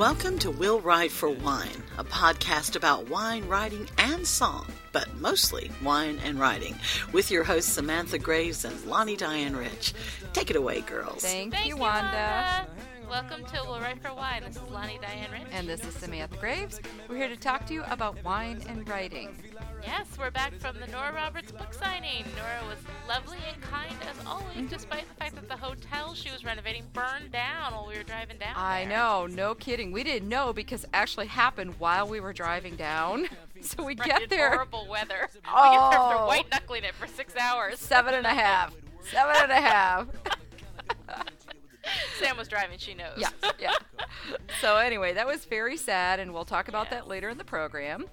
Welcome to Will Write for Wine, a podcast about wine, writing, and song, but mostly wine and writing, with your hosts Samantha Graves and Lani Diane Rich. Take it away, girls. Thank, Thank you, you, Wanda. Welcome to Will Write for Wine. This is Lani Diane Rich. And this is Samantha Graves. We're here to talk to you about wine and writing. Yes, we're back from the Nora Roberts book signing. Nora was lovely and kind as always, Mm-hmm. despite the fact that the hotel she was renovating burned down while we were driving down. I there. know, no kidding. We didn't know because it actually happened while we were driving down. So we get there Horrible weather. We get there after Oh. white knuckling it for six hours. seven and a half. Seven and a half. Sam was driving. She knows. Yeah, yeah. So anyway, that was very sad, and we'll talk about that later in the program.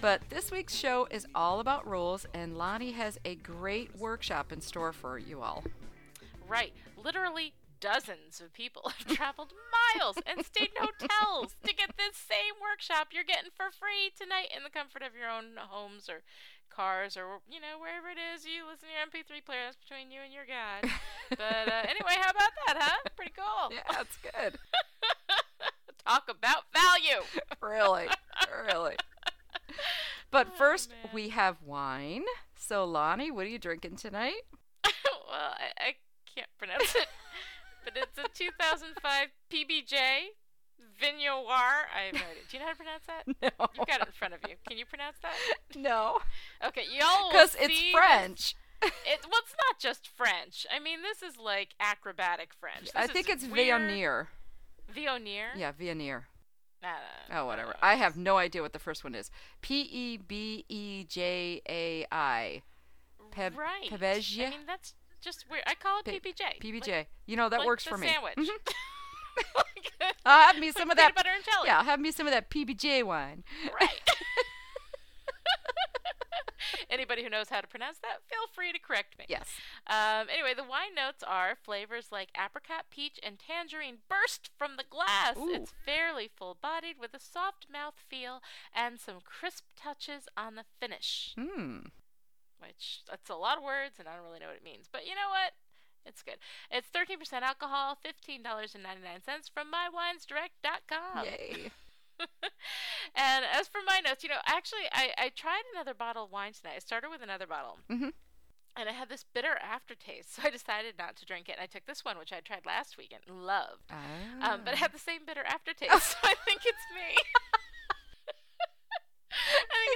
But this week's show is all about rules, and Lani has a great workshop in store for you all. Right. Literally dozens of people have traveled miles and stayed in hotels to get this same workshop you're getting for free tonight in the comfort of your own homes or cars or you know wherever it is you listen to your MP3 player. That's between you and your God. but uh, anyway, how about that, huh? Pretty cool. Yeah, that's good. Talk about value. really, really. But Oh, first, man. we have wine. So, Lani, what are you drinking tonight? well, I, I can't pronounce it, but it's a 2005 PBJ Vignoir. I have no idea. Do you know how to pronounce that? No. You've got it in front of you. Can you pronounce that? No, Okay, y'all because it's French. It, well, it's not just French. I mean, this is like acrobatic French. I think it's weird- Viognier. Viognier? Yeah, Viognier. I. Oh, whatever. I have no idea what the first one is. P E B E J A I. Right. I mean, that's just weird. I call it P- PBJ. PBJ. Like, you know, that like works for me. Sandwich. Mhm. I'll have me some of that. peanut butter and jelly. Yeah, have me some of that PBJ wine. Right. Anybody who knows how to pronounce that, feel free to correct me. Yes. Um, anyway, the wine notes are flavors like apricot, peach, and tangerine burst from the glass. Ooh. It's fairly full bodied with a soft mouth feel and some crisp touches on the finish. Hmm. Which, that's a lot of words, and I don't really know what it means. But you know what? It's good. It's 13% alcohol, $15.99 from mywinesdirect.com. Yay. and as for my notes, you know, actually, I, I tried another bottle of wine tonight. I started with another bottle. Mhm. And I had this bitter aftertaste, so I decided not to drink it. And I took this one, which I tried last week and loved. Ah. Um, but it had the same bitter aftertaste, so I think it's me.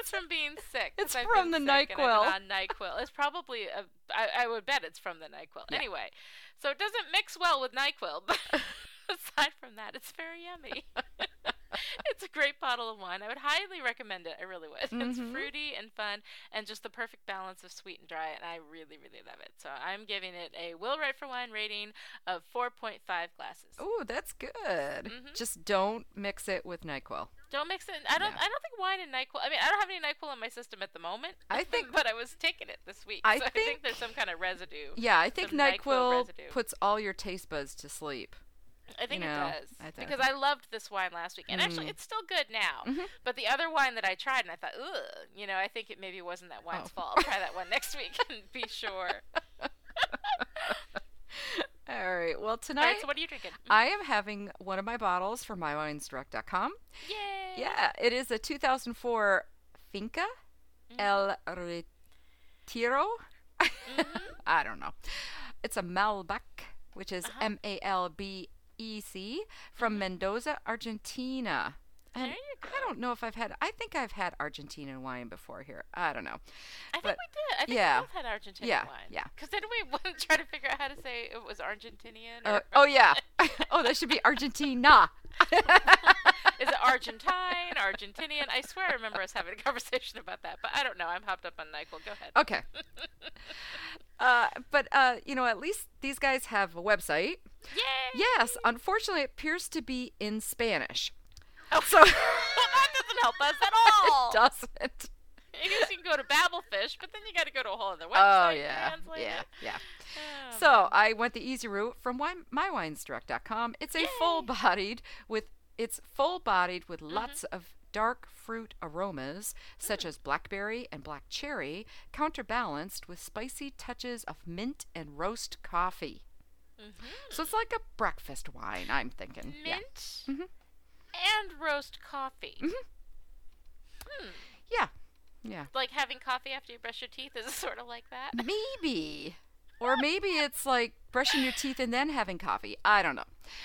It's from being sick. It's I've from the sick and I've NyQuil. on Nyquil. It's probably a. I, I would bet it's from the Nyquil. Yeah. Anyway, so it doesn't mix well with Nyquil, but aside from that, it's very yummy. it's a great bottle of wine. I would highly recommend it. I really would. It's Mhm. fruity and fun, and just the perfect balance of sweet and dry, and I really, really love it. So I'm giving it a Will Write for Wine rating of 4.5 glasses. Ooh, that's good. Mhm. Just don't mix it with NyQuil. Don't mix it. I don't. No. I don't think wine and Nyquil. I mean, I don't have any Nyquil in my system at the moment. I think- but I was taking it this week. I so I think- think there's some kind of residue. Yeah, I think NyQuil NyQuil puts all your taste buds to sleep. I think you it does I think- because I loved this wine last week, and actually, Mm. it's still good now. Mhm. But the other wine that I tried, and I thought, ugh, you know, I think it maybe wasn't that wine's Oh. fault. I'll try that one next week and be sure. All right. Well, tonight right, so what are you drinking? I am having one of my bottles from mywinesdirect.com. Yay! Yeah, it is a 2004 Finca Mm-hmm. El Retiro. I don't know. It's a Malbec, which is Uh-huh. M A L B E C from Mendoza, Argentina. And. There you go. I don't know if I've had. I think I've had Argentinian wine before here. I don't know. I think we did. I think yeah. we both had Argentinian Yeah, wine. yeah. Because didn't we want to try to figure out how to say it was Argentinian? Uh, oh yeah. oh, that should be Argentina. Is it Argentine, Argentinian? I swear I remember us having a conversation about that, but I don't know. I'm hopped up on NyQuil. Go ahead. Okay. uh, but uh, you know, at least these guys have a website. Yay! Yes, unfortunately, it appears to be in Spanish. Oh, So well, that doesn't help us at all. it doesn't. I guess you can go to Babelfish, but then you got to go to a whole other website. Oh yeah, yeah, yeah. Oh, So man. I went the easy route from wine, mywinesdirect.com. It's a full-bodied with it's full-bodied with Mm-hmm. lots of dark fruit aromas such as blackberry and black cherry, counterbalanced with spicy touches of mint and roast coffee. Mhm. So it's like a breakfast wine, I'm thinking. Mint. Yeah. mint. And roast coffee. Hmm. Yeah. Yeah. Like having coffee after you brush your teeth is sort of like that. Maybe. Or maybe it's like brushing your teeth and then having coffee. I don't know.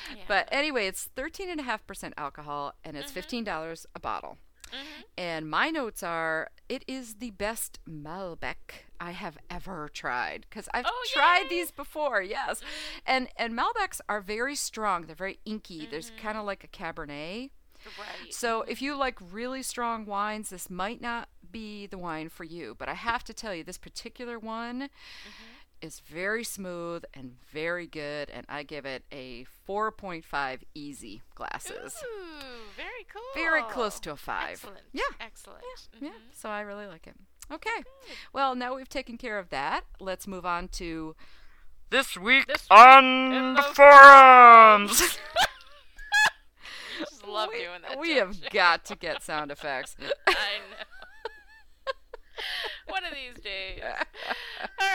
Yeah. But anyway, it's 13.5% alcohol and it's $15 a bottle. Mhm. And my notes are it is the best Malbec I have ever tried because I've Oh, tried yay! these before, yes. Mm-hmm. And and Malbecs are very strong. They're very inky. There's mm-hmm. kind of like a Cabernet. Right. So if you like really strong wines, this might not be the wine for you. But I have to tell you, this particular one mm-hmm. Is very smooth and very good, and I give it a 4.5 easy glasses. Ooh, very cool. Very close to a five. Excellent. Yeah. Excellent. Yeah, Mhm. so I really like it. Okay. Well, now we've taken care of that. Let's move on to this week This week on the the forums. Just love we, doing that. We don't have you? got to get sound effects. I know. One of these days.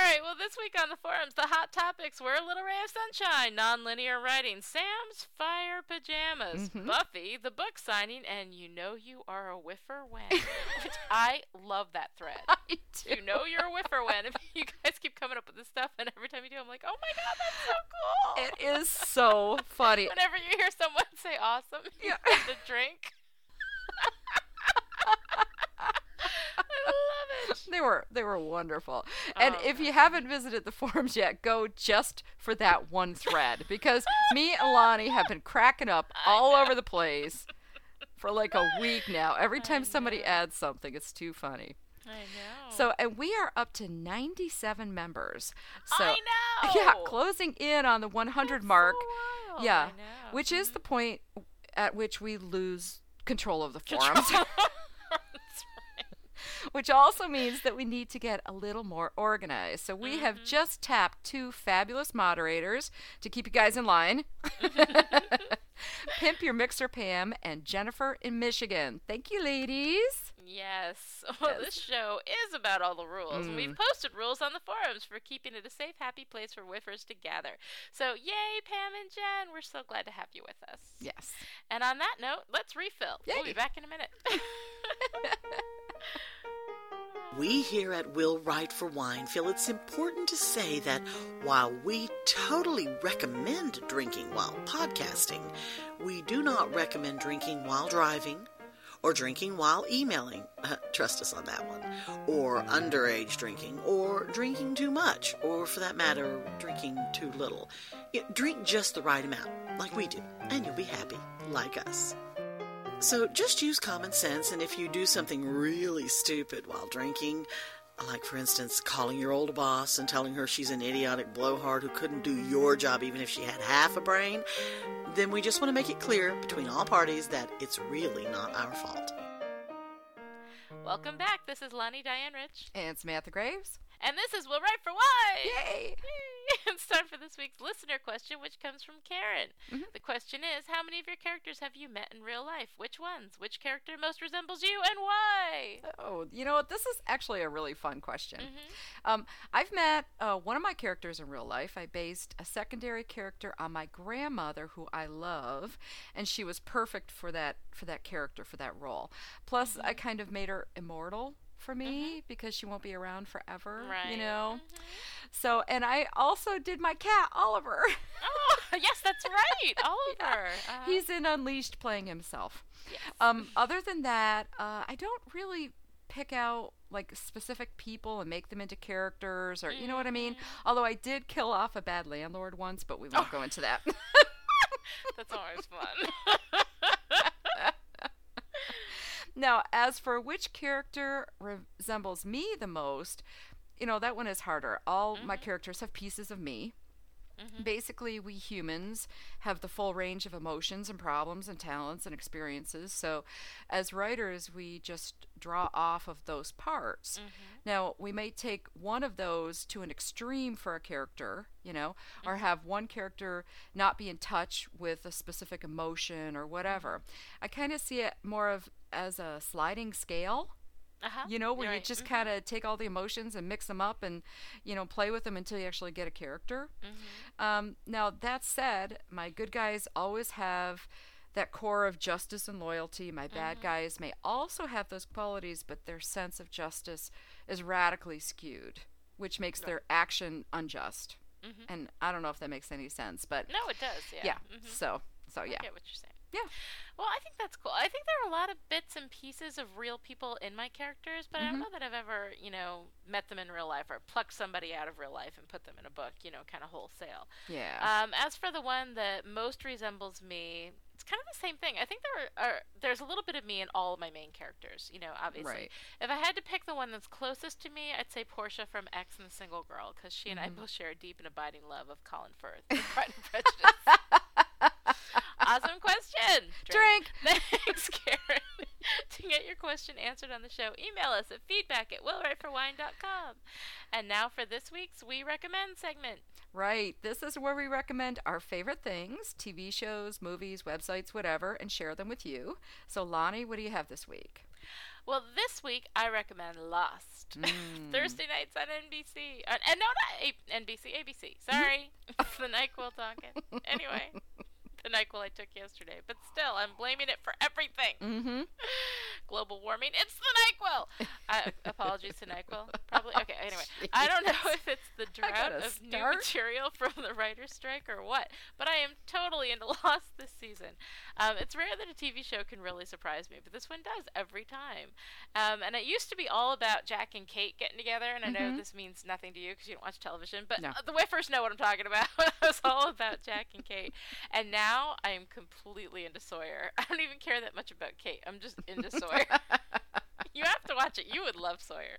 All right. Well, this week on the forums, the hot topics were Little Ray of Sunshine, nonlinear writing, Sam's fire pajamas, Mhm. Buffy, the book signing, and you know you are a whiffer when. Which I love that thread. I do. You know you're a whiffer when. You guys keep coming up with this stuff, and every time you do, I'm like, oh my god, that's so cool. It is so funny. Whenever you hear someone say awesome, you Yeah. have to drink. I They were they were wonderful. And Oh, if you haven't visited the forums yet, go just for that one thread because me and Lani have been cracking up all over the place for like a week now. Every time somebody adds something, it's too funny. I know. So, and we are up to 97 members. So, I know. yeah, closing in on the 100 That's mark. so yeah, I know. which is the mm-hmm. point at which we lose control of the forums. Which also means that we need to get a little more organized. So we have mm-hmm. just tapped two fabulous moderators to keep you guys in line. Pimp Your Mixer Pam and Jennifer in Michigan. Thank you, ladies. Yes. Well, Yes. this show is about all the rules. and We've mm. posted rules on the forums for keeping it a safe, happy place for whiffers to gather. So, yay, Pam and Jen. We're so glad to have you with us. Yes. And on that note, let's refill. We'll be back in a minute. We here at Will Write for Wine feel it's important to say that while we totally recommend drinking while podcasting, we do not recommend drinking while driving or drinking while emailing. Trust us on that one. Or underage drinking, or drinking too much, or for that matter, drinking too little. Drink just the right amount, like we do, and you'll be happy, like us. So just use common sense, and if you do something really stupid while drinking, like for instance calling your old boss and telling her she's an idiotic blowhard who couldn't do your job even if she had half a brain, then we just want to make it clear between all parties that it's really not our fault. Welcome back. This is Lani Diane Rich. And Samantha Graves. And this is Will Write for Why. Yay! it's time for this week's listener question, which comes from Karen. Mhm. The question is How many of your characters have you met in real life? Which ones? Which character most resembles you and why? Oh, you know what? This is actually a really fun question. Mhm. Um, I've met uh, one of my characters in real life. I based a secondary character on my grandmother, who I love, and she was perfect for that for that character for that role. Plus, I kind of made her immortal for me because she won't be around forever. Right. You know. Mhm. So, and I also did my cat Oliver. Oh, yes, that's right. Oliver. Uh, He's in Unleashed playing himself. yes. Um, other than that, uh, I don't really pick out like specific people and make them into characters or you know what I mean. Although I did kill off a bad landlord once, but we won't go into that. That's always fun. Now, as for which character resembles me the most, you know that one is harder. All my mm-hmm. characters have pieces of me. Mm-hmm. Basically, we humans have the full range of emotions and problems and talents and experiences. So, as writers, we just draw off of those parts. Mm-hmm. Now, we may take one of those to an extreme for a character, you know, or have one character not be in touch with a specific emotion or whatever. I kind of see it more of as a sliding scale Uh-huh. you know, where You're you right. just Mhm. kind of take all the emotions and mix them up and, you know, play with them until you actually get a character. Mm-hmm. Um, now, that said, my good guys always have that core of justice and loyalty. My bad Mm-hmm. guys may also have those qualities, but their sense of justice is radically skewed, which makes their action unjust. And I don't know if that makes any sense, but Mm-hmm. No, it does. Yeah. yeah. Mhm. So, so yeah. I get what you're saying. Yeah. Well, I think that's cool. I think there are a lot of bits and pieces of real people in my characters, but I Mm-hmm. don't know that I've ever, you know, met them in real life or plucked somebody out of real life and put them in a book, you know, kind of wholesale. Yeah. Um, as for the one that most resembles me, it's kind of the same thing. I think there are, are there's a little bit of me in all of my main characters. You know, obviously. Right. If I had to pick the one that's closest to me, I'd say Portia from Ex and the Single Girl, because she and Mm-hmm. I both share a deep and abiding love of Colin Firth, and Pride and Prejudice. awesome question. Drink. Thanks, Karen. to get your question answered on the show, email us at feedback at willwriteforwine.com. And now for this week's We Recommend segment. Right. This is where we recommend our favorite things TV shows, movies, websites, whatever, and share them with you. So, Lani, what do you have this week? Well, this week I recommend Lost. Mm. Thursday nights on NBC. Uh, no, not A- NBC, ABC. Sorry. the NyQuil talking. Anyway, the NyQuil I took yesterday. But still, I'm blaming it for everything. Mm-hmm. Global warming. It's the NyQuil. Uh, apologies to NyQuil. Probably. Okay, anyway. I don't know if it's the drought of new material from the writer's strike or what, but I am totally into Lost this season. Um, it's rare that a TV show can really surprise me, but this one does every time. Um, and it used to be all about Jack and Kate getting together, and I know Mhm. this means nothing to you because you don't watch television, but No. the Whiffers know what I'm talking about. it was all about Jack and Kate. And now I am completely into Sawyer. I don't even care that much about Kate. I'm just into Sawyer. you have to watch it. You would love Sawyer.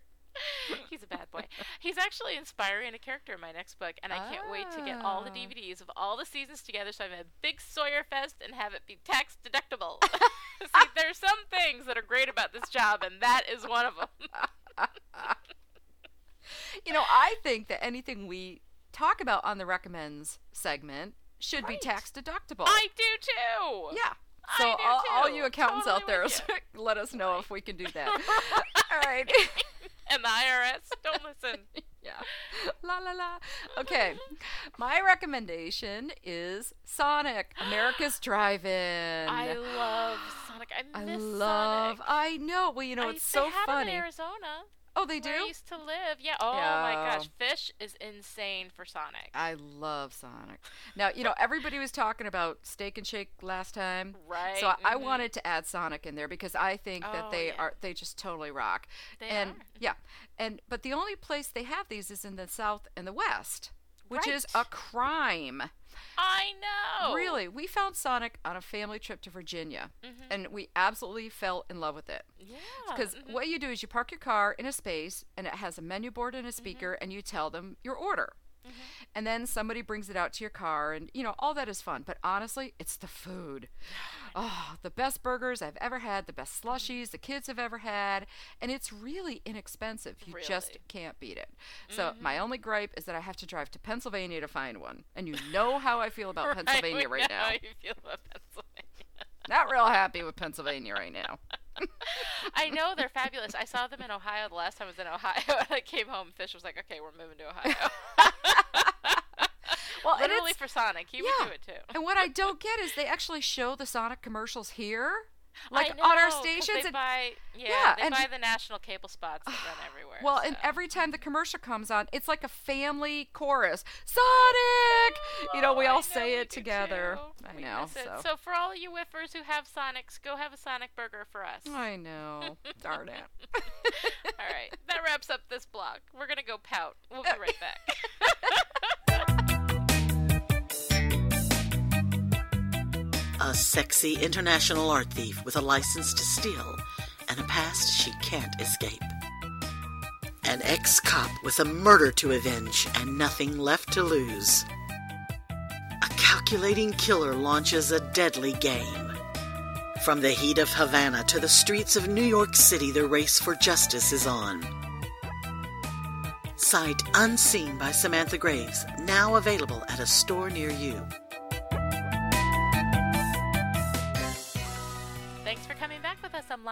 He's a bad boy. He's actually inspiring a character in my next book, and I can't wait to get all the Ah. DVDs of all the seasons together so I have a big Sawyer fest and have it be tax deductible. See, there's some things that are great about this job, and that is one of them. You know, I think that anything we talk about on the recommends segment should Right. be tax deductible. I do too. yeah. I So do all, all you accountants Totally out there, with let us know if we can do that. all right. and the IRS, don't listen. yeah. La la la. Okay. My recommendation is Sonic, America's Drive-In. I love Sonic. I I miss love. Sonic. I know. Well, you know, I- it's so have funny. in Arizona. Oh, they do. Where I used to live. Yeah. Oh my gosh, Fish is insane for Sonic. I love Sonic. Now, you know, everybody was talking about Steak and Shake last time. Right. So I mhm. wanted to add Sonic in there because I think that Oh, they yeah. are they just totally rock. They and are. yeah. And but the only place they have these is in the South and the West, which is a crime. I know. Really, we found Sonic on a family trip to Virginia, Mhm. and we absolutely fell in love with it. Yeah. Because mhm. what you do is you park your car in a space, and it has a menu board and a speaker, and you tell them your order. Mm-hmm. And then somebody brings it out to your car, and you know, all that is fun. But honestly, it's the food. Oh, the best burgers I've ever had, the best mm-hmm. slushies the kids have ever had, and it's really inexpensive. You just can't beat it. So, my mm-hmm. only gripe is that I have to drive to Pennsylvania to find one. And you know how I feel about Right, Pennsylvania right know now. How you feel about Pennsylvania. Not real happy with Pennsylvania right now. I know they're fabulous. I saw them in Ohio the last time I was in Ohio, and I came home. Fish was like, "Okay, we're moving to Ohio." Well, Literally for Sonic, he yeah. would do it too. And what I don't get is they actually show the Sonic commercials here, like know, on our stations. They and, buy, yeah, Yeah, they and- buy the national cable spots that run everywhere. well, and every time the commercial comes on, it's like a family chorus. Sonic! Oh, you know, we Oh, all say we it together. too. I We know. So. so for all you whiffers who have Sonics, go have a Sonic burger for us. I know. Darn it. All right, that wraps up this block. We're gonna go pout. We'll be right back. A sexy international art thief with a license to steal and a past she can't escape. An ex cop with a murder to avenge and nothing left to lose. A calculating killer launches a deadly game. From the heat of Havana to the streets of New York City, the race for justice is on. Sight Unseen by Samantha Graves, now available at a store near you.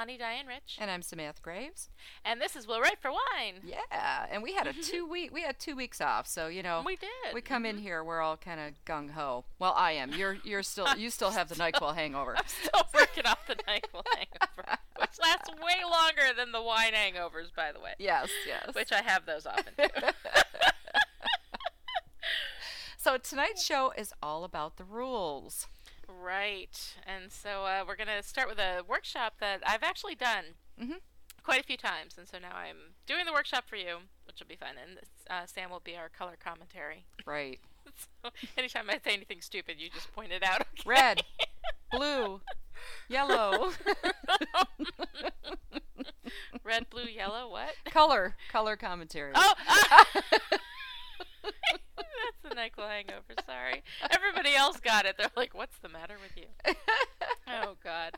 Lani Diane Rich. And I'm Samantha Graves. And this is We'll Write for Wine. Yeah, and we had a two week we had two weeks off, so you know We did. we come in mm-hmm. here we're all kind of gung ho. Well, I am. You're you're still you still have the Nyquil hangover. I'm Still working off the NyQuil hangover, which lasts way longer than the wine hangovers, by the way. Yes, yes. Which I have those often too. so tonight's show is all about the rules. Right. And so uh, we're going to start with a workshop that I've actually done Mhm. quite a few times. And so now I'm doing the workshop for you, which will be fun. And uh, Sam will be our color commentary. Right. So anytime I say anything stupid, you just point it out. Okay? Red, blue, yellow. Red, blue, yellow, what? color, color commentary. Oh! ah! The NyQuil hangover. Sorry. Everybody else got it. They're like, what's the matter with you? oh, God.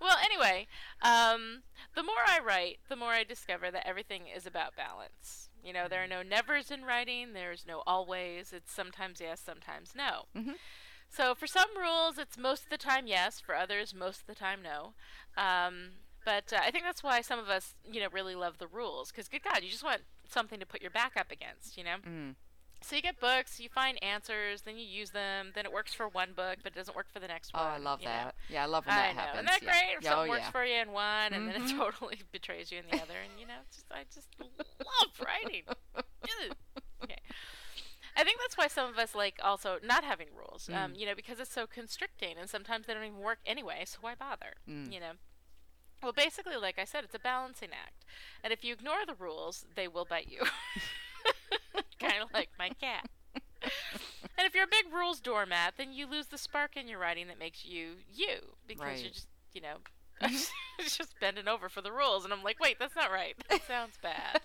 Well, anyway, um, the more I write, the more I discover that everything is about balance. You know, there are no nevers in writing, there's no always. It's sometimes yes, sometimes no. Mhm. So for some rules, it's most of the time yes. For others, most of the time no. Um, but uh, I think that's why some of us, you know, really love the rules. Because, good God, you just want something to put your back up against, you know? Mm. So you get books, you find answers, then you use them, then it works for one book, but it doesn't work for the next Oh, one. I love you know? that. Yeah, I love when that I that know. happens. Isn't that yeah. great? If Yeah, something oh, works yeah. for you in one, and then it Mhm. totally betrays you in the other, and you know, just I just love writing. Okay. I think that's why some of us like also not having rules. Um, Mm. you know, because it's so constricting, and sometimes they don't even work anyway. So why bother? Mm. You know. Well, basically, like I said, it's a balancing act, and if you ignore the rules, they will bite you. kind of like my cat. and if you're a big rules doormat, then you lose the spark in your writing that makes you you because you're just, you know, just bending over for the rules. And I'm like, wait, that's not right. That sounds bad.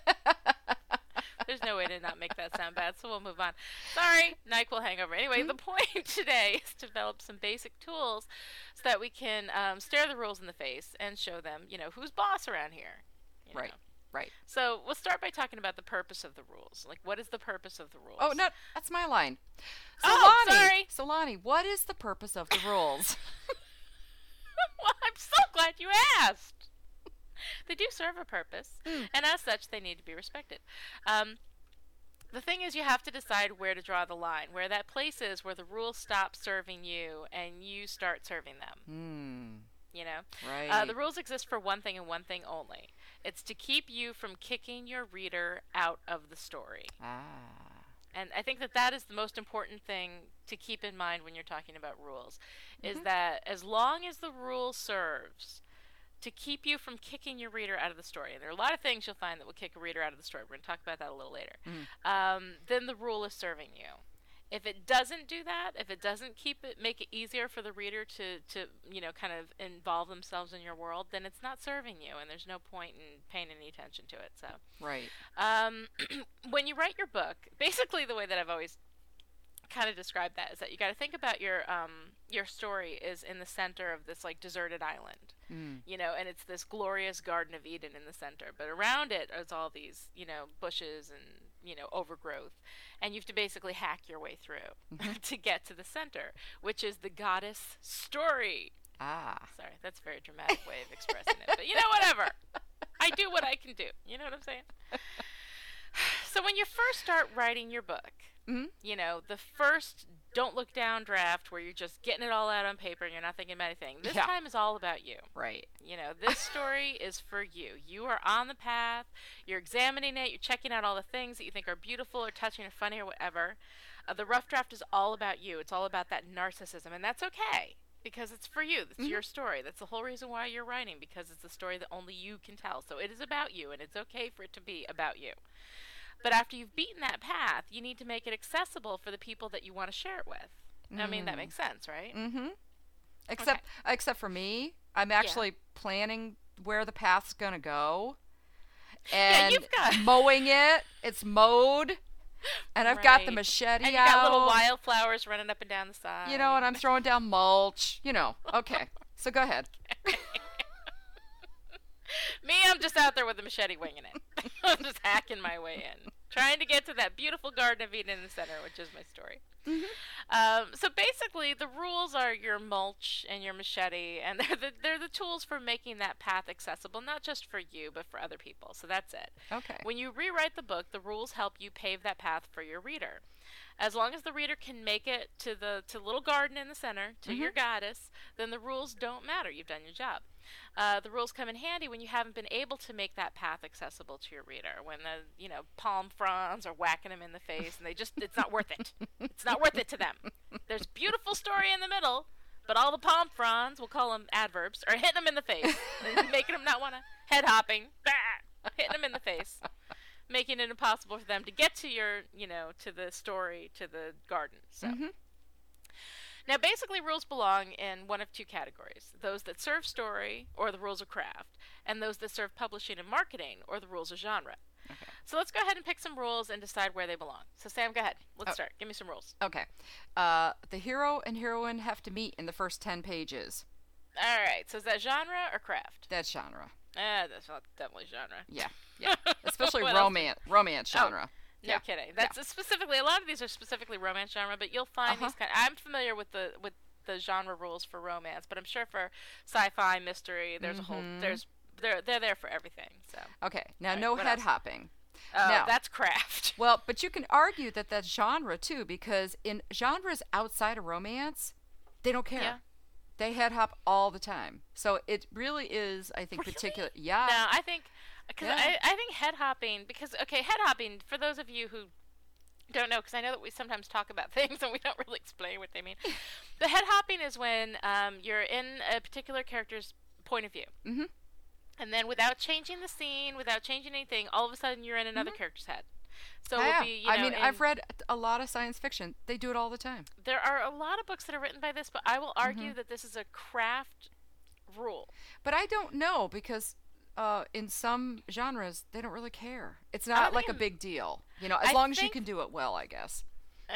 There's no way to not make that sound bad, so we'll move on. Sorry, NyQuil hangover. Anyway, the point today is to develop some basic tools so that we can um, stare the rules in the face and show them, you know, who's boss around here. Right. know. Right. So we'll start by talking about the purpose of the rules. Like, what is the purpose of the rules? Oh no, that's my line. So Oh, sorry. So Lani, what is the purpose of the rules? well, I'm so glad you asked. They do serve a purpose, Mm. and as such, they need to be respected. Um, the thing is, you have to decide where to draw the line, where that place is where the rules stop serving you and you start serving them. Hmm. You know, Right. uh, the rules exist for one thing and one thing only. It's to keep you from kicking your reader out of the story. ah. And I think that that is the most important thing to keep in mind when you're talking about rules is Mhm. that as long as the rule serves to keep you from kicking your reader out of the story, and there are a lot of things you'll find that will kick a reader out of the story. We're going to talk about that a little later. Mhm. Um, then the rule is serving you. If it doesn't do that, if it doesn't keep it, make it easier for the reader to, to you know, kind of involve themselves in your world, then it's not serving you, and there's no point in paying any attention to it. So, Right. um, when you write your book, basically the way that I've always kind of described that is that you got to think about your um, your story is in the center of this like deserted island, Mm. you know, and it's this glorious Garden of Eden in the center, but around it is all these you know bushes and you know overgrowth, and you have to basically hack your way through Mhm. to get to the center, which is the goddess story. Ah. Sorry, that's a very dramatic way of expressing it, but you know, whatever. I do what I can do. You know what I'm saying? So when you first start writing your book, Mhm. you know, the first don't look down draft where you're just getting it all out on paper and you're not thinking about anything. This Yeah. time is all about you. Right. You know, this story is for you. You are on the path, you're examining it, you're checking out all the things that you think are beautiful or touching or funny or whatever. Uh, the rough draft is all about you. It's all about that narcissism, and that's okay because it's for you. It's Mhm. your story. That's the whole reason why you're writing because it's a story that only you can tell. So it is about you, and it's okay for it to be about you. But after you've beaten that path, you need to make it accessible for the people that you want to share it with. I mean, that Mm. makes sense, right? Mm-hmm. Except except for me, I'm actually planning where the path's gonna go. Yeah, And you've got- mowing it. It's mowed. And I've got the Right. machete And you out. got little wildflowers running up and down the side. You know, and I'm throwing down mulch. You know. Okay. So go ahead. Me, I'm just out there with a machete winging it. I'm just hacking my way in, trying to get to that beautiful Garden of Eden in the center, which is my story. Um, so basically, the rules are your mulch and your machete, and they're the, they're the tools for making that path accessible, not just for you, but for other people. So that's it. Okay. When you rewrite the book, the rules help you pave that path for your reader. As long as the reader can make it to the to the little garden in the center, to your goddess, then the rules don't matter. You've done your job. Uh, the rules come in handy when you haven't been able to make that path accessible to your reader. When the you know palm fronds are whacking them in the face, and they just it's not worth it. It's not worth it to them. There's beautiful story in the middle, but all the palm fronds, we'll call them adverbs, are hitting them in the face, making them not want to head hopping, hitting them in the face making it impossible for them to get to your, you know, to the story, to the garden. So. Now, basically, rules belong in one of two categories those that serve story, or the rules of craft, and those that serve publishing and marketing, or the rules of genre. Okay. So let's go ahead and pick some rules and decide where they belong. So, Sam, go ahead. Let's Oh. start. Give me some rules. Okay. Uh, the hero and heroine have to meet in the first 10 pages. All right. So, is that genre or craft? That's genre. Ah, that's not definitely genre. Yeah. Yeah. Especially romance romance Oh, genre. No Yeah. kidding. That's specifically a lot of these are specifically romance genre, but you'll find Uh-huh. these kind. I'm familiar with the with the genre rules for romance, but I'm sure for sci-fi, mystery, there's a whole Mhm. there's they're they're there for everything. So Okay. Now Right, no head else? hopping. oh, Now- that's craft. Well, but you can argue that that's genre too because in genres outside of romance, they don't care. Yeah. They head hop all the time. So it really is I think Really? particular Yeah. no, I think because Yeah. I I think head hopping because okay head hopping for those of you who don't know because I know that we sometimes talk about things and we don't really explain what they mean. but head hopping is when um, you're in a particular character's point of view. Mhm. And then without changing the scene, without changing anything, all of a sudden you're in another character's head. So it Mm-hmm. Yeah. be, you know, I mean, I've read a lot of science fiction. They do it all the time. there are a lot of books that are written by this, but I will argue Mm-hmm. that this is a craft rule. But I don't know because uh, in some genres they don't really care. It's not like a big deal, you know, as I long as you can do it well, I guess. Uh,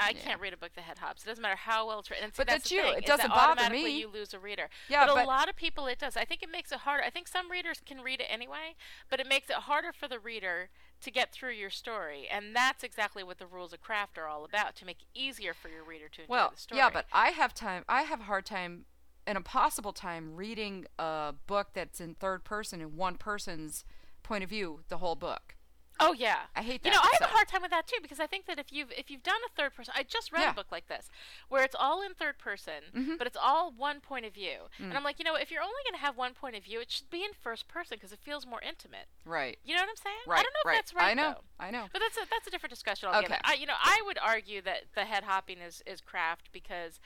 I can't read a book that head hops. It doesn't matter how well it's written. And see, But that's that's the you. thing, It doesn't bother me. You lose a reader. Yeah, but a lot of people it does. I think it makes it harder. I think some readers can read it anyway, but it makes it harder for the reader to get through your story, and that's exactly what the rules of craft are all about to make it easier for your reader to enjoy Well, the story. yeah, but I have time. I have a hard time, an impossible time, reading a book that's in third person in one person's point of view the whole book. Oh yeah, I hate that. You know, I have a hard time with that too because I think that if you've if you've done a third person, I just read Yeah. a book like this where it's all in third person, Mhm. but it's all one point of view, Mm. and I'm like, you know, if you're only going to have one point of view, it should be in first person because it feels more intimate. Right. You know what I'm saying? Right. I don't know if right. that's right I know. though. I know. But that's a that's a different discussion altogether. Okay. I, you know, I would argue that the head hopping is is craft because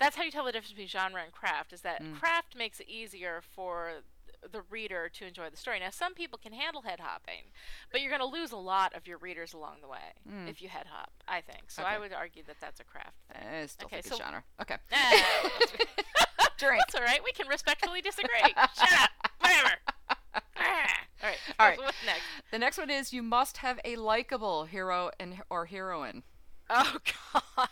that's how you tell the difference between genre and craft. Is that Mm. craft makes it easier for the reader to enjoy the story. Now, some people can handle head hopping, but you're going to lose a lot of your readers along the way Mm. if you head hop. I think so. I would argue that that's a craft. thing. I still Okay, think so- genre. Okay. That's, Drink. that's all right. We can respectfully disagree. Shut up. Whatever. Ah. All right. All right. What's next? The next one is you must have a likable hero and or heroine. Oh God,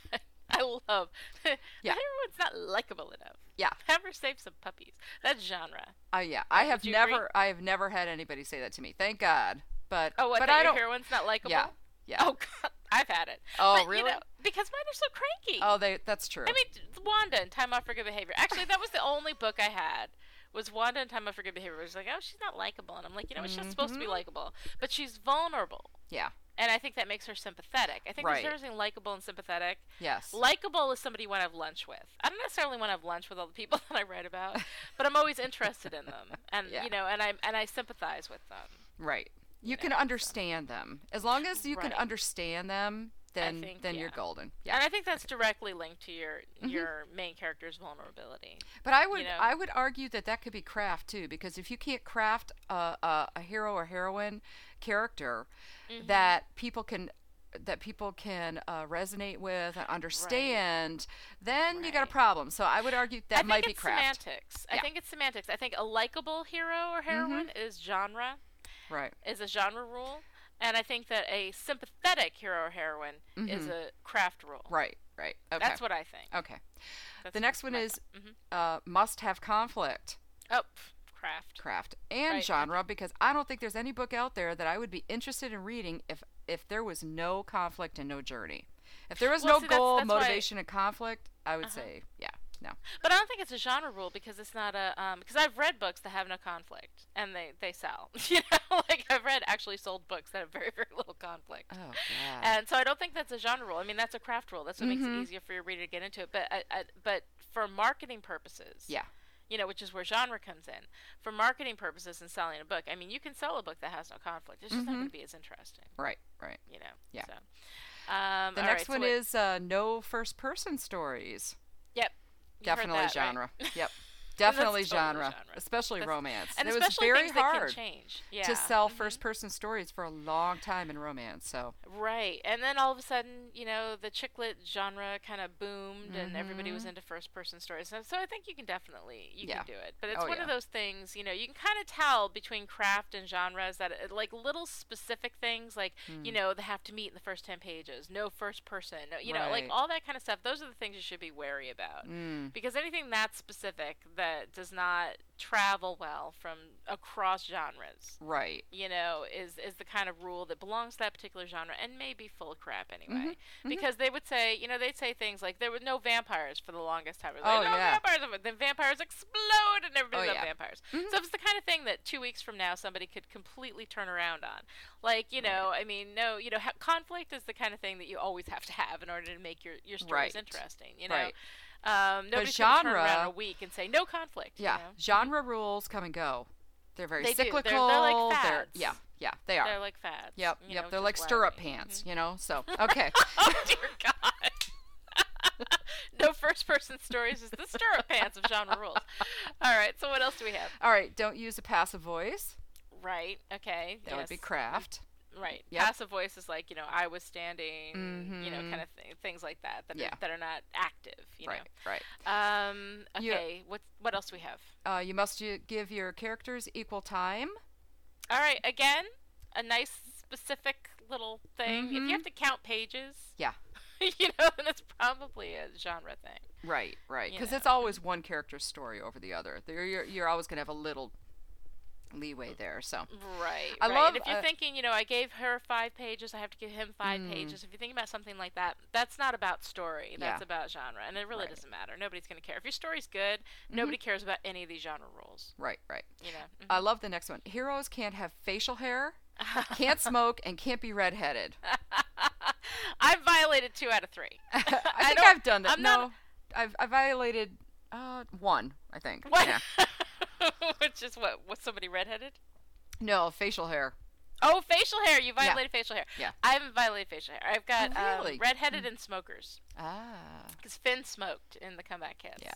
I love. Yeah. Everyone's not likable enough. Yeah. Have her save some puppies. That's genre. Oh yeah, I have never, agree? I have never had anybody say that to me. Thank God. But Oh, what? but that I your don't. heroine's not likable. Yeah. Yeah. Oh God, I've had it. Oh, but, You really? know, because mine are so cranky. Oh, they. That's true. I mean, Wanda and Time Off for Good Behavior. Actually, that was the only book I had. Was Wanda and Time Off for Good Behavior? It was like, oh, she's not likable, and I'm like, you know, she's not supposed to be Mhm. likable, but she's vulnerable, yeah. And I think that makes her sympathetic. I think Right. there's something likable and sympathetic. Yes. Likable is somebody you want to have lunch with. I don't necessarily want to have lunch with all the people that I write about, but I'm always interested in them, and Yeah. you know, and I and I sympathize with them. Right. You you can know, so. understand them as long as you can understand them. Then think, then you're golden. Yeah. And I think that's directly linked to your Mhm. your main character's vulnerability. But I would know. I would argue that that could be craft too because if you can't craft a a, a hero or heroine character Mm-hmm. that people can that people can uh, resonate with and understand, then you got a problem. So I would argue that I might be craft. semantics. Yeah. I think it's semantics. I think a likable hero or heroine is genre, Right. is a genre rule, and I think that a sympathetic hero or heroine is Mhm. a craft rule. Right. Right. Okay. That's what I think. okay. That's The next one is. Mhm. uh, must have conflict. oh pff, craft. craft and Right, genre because I don't think there's any book out there that I would be interested in reading if if there was no conflict and no journey. If there was Well, no see, goal, that's why- motivation, and conflict, I would Uh-huh. say, yeah, no. But I don't think it's a genre rule because it's not a um because I've read books that have no conflict and they they sell. You know, like I've read actually sold books that have very very little conflict. Oh god. And so I don't think that's a genre rule. I mean, that's a craft rule. That's what makes Mhm. it easier for your reader to get into it. But I, I, but for marketing purposes, yeah. You know, which is where genre comes in. For marketing purposes and selling a book, I mean, you can sell a book that has no conflict. It's just not going to be as interesting, Right. Right. you know. Yeah. So, um, The next right, so one what- is uh, no first-person stories. Yep. You've Definitely that, right? genre. Yep. Definitely totally genre, genre. especially That's- romance. and it was very hard. Yeah. to sell Mhm. first-person stories for a long time in romance. So Right. And then all of a sudden, you know, the chick lit genre kind of boomed and everybody was Mhm. into first person stories. So, so I think you can definitely you Yeah. can do it. But it's Oh, one yeah. of those things, you know, you can kind of tell between craft and genres that it, like little specific things like, you Mm. know, they have to meet in the first 10 pages, no first person, no, you know, like all that kind of stuff. Those are the things you should be wary about. mm, Because anything that specific that does not travel well from across genres right. you know, is is the kind of rule that belongs to that particular genre and may be full of crap anyway. Mhm, mhm. Because they would say, you know, they'd say things like there were no vampires for the longest time. Or, Oh, like, no yeah. vampires. Then vampires explode and everybody Oh, yeah. vampires. Mhm. So it's the kind of thing that two weeks from now somebody could completely turn around on. Like, you know, I mean, no, you know, ha- conflict is the kind of thing that you always have to have in order to make your your stories Right. interesting. You know. Right. Um, turn around a week and say no conflict. Yeah. You know? Genre rules come and go. They're very They do. They're- cyclical. they're like fads. yeah. Yeah. They are. They're like fads. Yep. Yep. know, they're like stirrup pants. Mhm. You know. So okay. oh dear God. no first person stories is the stirrup pants of genre rules. All right, so what else do we have? All right. Don't use a passive voice. Right, okay. That would be yes, craft. Right. Yep. Passive voice is like, you know, I was standing, you know, kind of th- things like that that, Yeah. are, that are not active, you Right. Right. know. Um, You- okay, what, what else do we have? Uh, you must give your characters equal time. All right, again, a nice specific little thing. If you Mhm. have to count pages, Yeah. you know, then it's probably a genre thing. Right, right. Because it's always one character's story over the other. There, you're, you're always gonna have a little leeway there. So Right. I right. love, and if you're uh, thinking, you know, I gave her five pages, I have to give him five Mm. pages. If you think about something like that, that's not about story. That's Yeah. about genre, and it really Right. doesn't matter. Nobody's going to care. If your story's good, Mm-hmm. nobody cares about any of these genre rules. right, right. You know. I love the next one. Heroes can't have facial hair, can't smoke, and can't be redheaded. I've violated two out of three. I think don't- I've done that. I'm no, not- I've I violated uh one. I think. What? Yeah. Which is what? Was somebody redheaded? No facial hair. Oh, facial hair. You violated facial hair. Yeah. I haven't violated facial hair. I've got Oh, really? um, redheaded and smokers. Ah. Because Finn smoked in the comeback kiss. Yeah.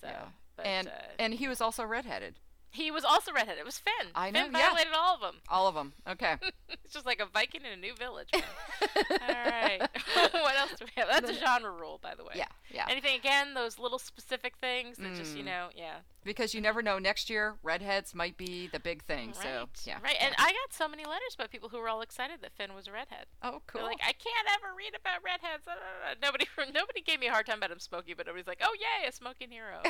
So, yeah. but, and uh, and he was also redheaded. He was also redheaded. It was Finn. I Finn know, yeah. violated all of them. All of them. Okay. It's just like a Viking in a new village. All right. what else do we have? That's a genre rule, by the way. yeah. Yeah. Anything again? Those little specific things that just you Mm. know, yeah. Because you never know. Next year, redheads might be the big thing. Right. So yeah. Right. yeah. And I got so many letters about people who were all excited that Finn was a redhead. oh, cool. They're like, I can't ever read about redheads. Uh, uh, uh." Nobody, nobody gave me a hard time about him smoking, but nobody's like, oh yay, a smoking hero.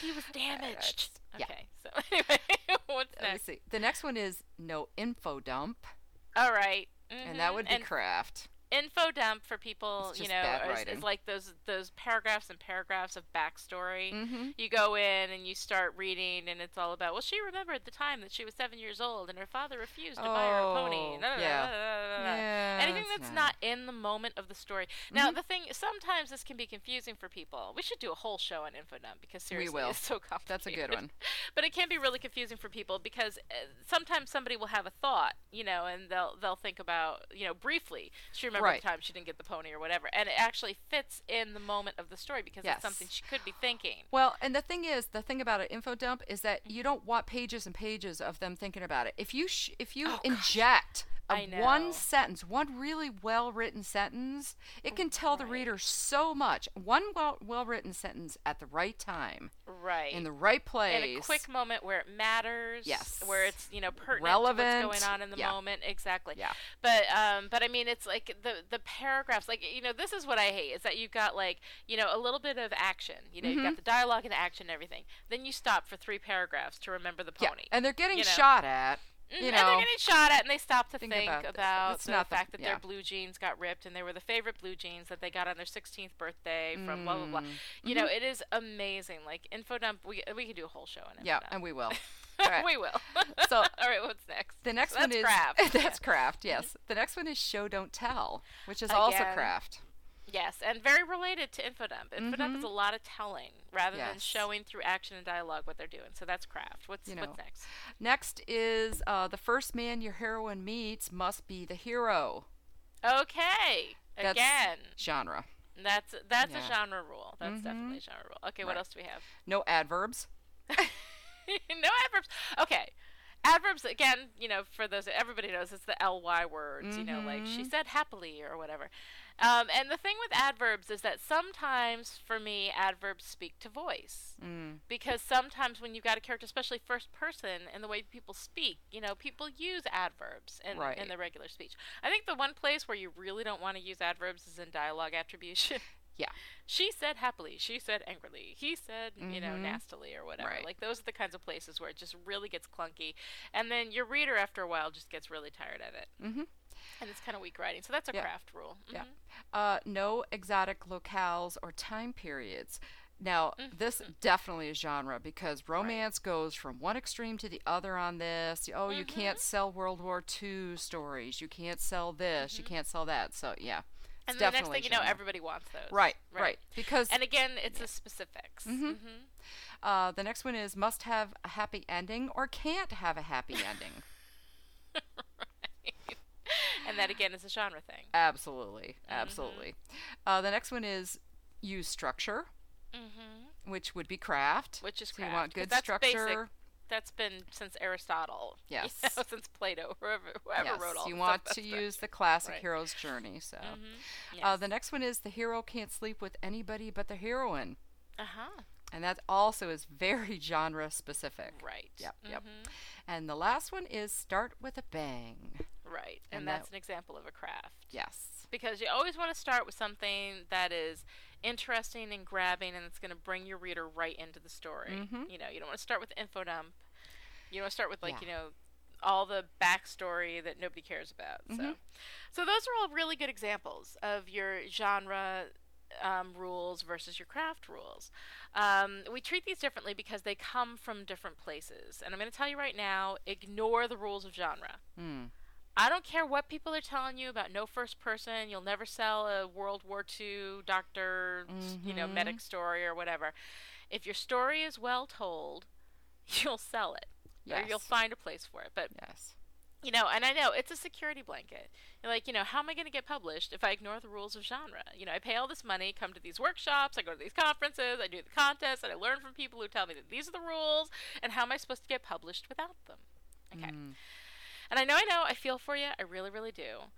He was damaged. yeah. Okay, so anyway, what's Let me next? see. The next one is no info dump, All right. and that mhm, would be and craft. Info dump for people, you know, is, is like those those paragraphs and paragraphs of backstory. Mm-hmm. You go in and you start reading, and it's all about. Well, she remembered the time that she was seven years old, and her father refused to buy her a pony. Oh, Da, yeah. da, da. Yeah, Anything it's that's not in the moment of the story. Mm-hmm. Now, the thing, sometimes this can be confusing for people. We should do a whole show on infodump because seriously, it's so complicated. That's a good one. but it can be really confusing for people because uh, sometimes somebody will have a thought, you know, and they'll they'll think about, you know, briefly. She remembered Right. the time she didn't get the pony or whatever, and it actually fits in the moment of the story because Yes. it's something she could be thinking. Well, and the thing is, the thing about an info dump is that mm-hmm. you don't want pages and pages of them thinking about it. If you sh- if you Oh, inject a I know. one sentence, one really well written sentence, it can tell the reader so much. One well well written sentence at the right time, Right. in the right place, in a quick moment where it matters. Yes. Where it's you know pertinent Relevant. what's going on in the Yeah. moment. Exactly. Yeah. But um, but I mean, it's like the the paragraphs. Like you know, this is what I hate is that you've got like you know a little bit of action. You know, you've Mm-hmm. got the dialogue and the action and everything. Then you stop for three paragraphs to remember the pony. Yeah, and they're getting you know. shot at You and they're getting shot at, and they stop to think think, about about, the fact that yeah. their blue jeans got ripped, and they were the favorite blue jeans that they got on their 16th birthday from blah blah blah. Mm. You know, it is amazing. Like infodump, we we could do a whole show on it. Yeah, and we will. Right. we will. So- all right, what's next? The next So one that's is craft. that's Yeah. craft. Yes. The next one is show don't tell, which is also craft. Yes, and very related to infodump. Infodump is Mhm. a lot of telling rather than showing through action and dialogue what they're doing. So that's craft. What's You what's next? Next is uh, the first man your heroine meets must be the hero. Okay. That's Again, genre. that's that's Yeah. a genre rule. That's Mhm. definitely a genre rule. Okay, what else do we have? No adverbs. no adverbs. Okay. Adverbs again, you know, for those everybody knows it's the ly words, you know, like she Mhm. said happily or whatever. Um, and the thing with adverbs is that sometimes for me adverbs speak to voice. Mm. Because sometimes when you've got a character, especially first person, and the way people speak, you know, people use adverbs in, Right. in the regular speech. I think the one place where you really don't want to use adverbs is in dialogue attribution. Yeah. She said happily. She said angrily. He said, you know, Mhm. nastily or whatever. Right. Like those are the kinds of places where it just really gets clunky, and then your reader after a while just gets really tired of it, hmm and it's kind of weak writing. So that's a Yeah. craft rule. Yeah. Mhm. Uh, no exotic locales or time periods. Now, this Mm-hmm. definitely is genre because romance goes from one extreme to the other on this. Oh, you can't Mm-hmm. sell World War II stories. You can't sell this. You can't sell that. So, yeah. And the next thing you know, everybody wants those. Right, right. Because And again, it's the specifics. Mhm. hmm uh, the next one is must have a happy ending or can't have a happy ending. and that again is a genre thing. absolutely, Mm-hmm. absolutely. Uh, the next one is use structure, hmm which would be craft. Which is so craft. you want good that's structure. Basic. That's been since Aristotle. you Yes. know, since Plato, whoever, whoever yes, wrote all you want to use the classic Right. hero's journey. So, Mhm. uh, the next one is the hero can't sleep with anybody but the heroine, uh-huh. and that also is very genre specific. Right. Yep, yep. Mhm. And the last one is start with a bang. Right. And, And that's that- an example of a craft. Yes. Because you always want to start with something that is interesting and grabbing and it's going to bring your reader right into the story. Mhm. You know, you don't want to start with info dump. You want to start with like, Yeah. you know, all the backstory that nobody cares about. So Mhm. So those are all really good examples of your genre um, rules versus your craft rules. Um, we treat these differently because they come from different places. And I'm going to tell you right now ignore the rules of genre. Mm. I don't care what people are telling you about no first person. You'll never sell a World War II doctor, you know, Mhm. medic story or whatever. If your story is well told, you'll sell it. Yes. Or you'll find a place for it. But Yes. you know, and I know it's a security blanket. You're like, you know, how am I going to get published if I ignore the rules of genre? You know, I pay all this money, come to these workshops, I go to these conferences, I do the contests, and I learn from people who tell me that these are the rules, and how am I supposed to get published without them? Okay. Mm. And I know, I know, I feel for you. I really, really do.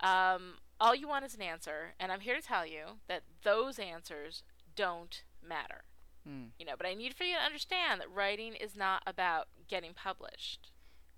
Um, all you want is an answer, and I'm here to tell you that those answers don't matter. Mm. You know, but I need for you to understand that writing is not about getting published.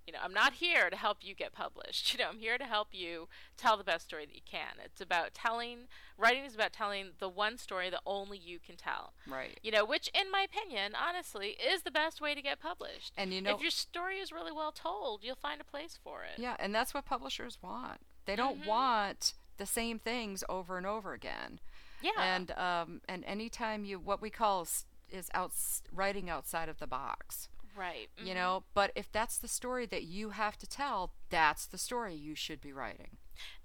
You know, I'm not here to help you get published. You know, I'm here to help you tell the best story that you can. It's about telling, writing is about telling the one story that only you can tell. Right. You know, which, in my opinion, honestly, is the best way to get published. And you know, if your story is really well told, you'll find a place for it. yeah, and that's what publishers want. They don't Mhm. want the same things over and over again. Yeah. And um, and anytime you what we call is out writing outside of the box. Right. You mhm. know, but if that's the story that you have to tell, that's the story you should be writing.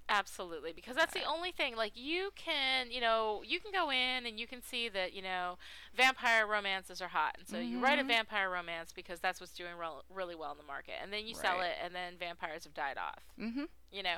Absolutely, because that's the only thing. Like you can, you know, you can go in and you can see that, you know, vampire romances are hot, and so you write a Mhm. vampire romance because that's what's doing rel- really well in the market, and then you sell it, and then vampires have died off. Mm-hmm. You know,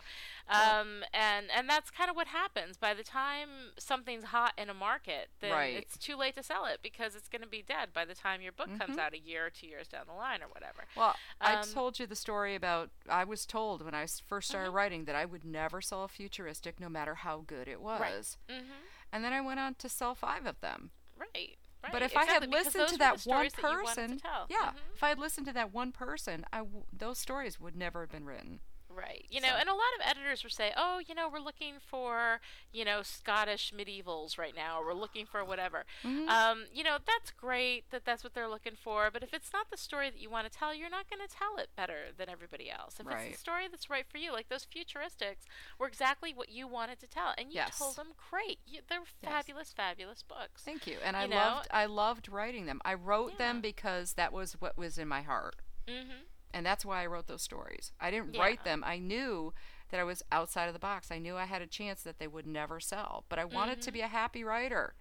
um, and and that's kind of what happens. By the time something's hot in a market, then Right. it's too late to sell it because it's going to be dead by the time your book comes Mhm. out a year or two years down the line or whatever. Well, I Um, told you the story about I was told when i first started Mhm. writing that I would never sell a futuristic no matter how good it was. Mm-hmm. And then I went on to sell five of them. Right. Right. But if I had listened to that one stories that you wanted to person, tell. yeah, Mhm. if I had listened to that one person, I w- those stories would never have been written. Right. You know, So- and a lot of editors will say, "Oh, you know, we're looking for, you know, Scottish medievals right now, or we're looking for whatever." Mhm. Um, you know, that's great that that's what they're looking for, but if it's not the story that you want to tell, you're not going to tell it better than everybody else. If it's Right. the story that's right for you, like those futuristics were exactly what you wanted to tell, and you Yes. told them great. You, they're fabulous, fabulous books. Thank you. And I know? loved I loved writing them. I wrote Yeah. them because that was what was in my heart. Mm-hmm. And that's why I wrote those stories. I didn't Yeah. write them. I knew that I was outside of the box. I knew I had a chance that they would never sell. But I wanted to be a happy writer.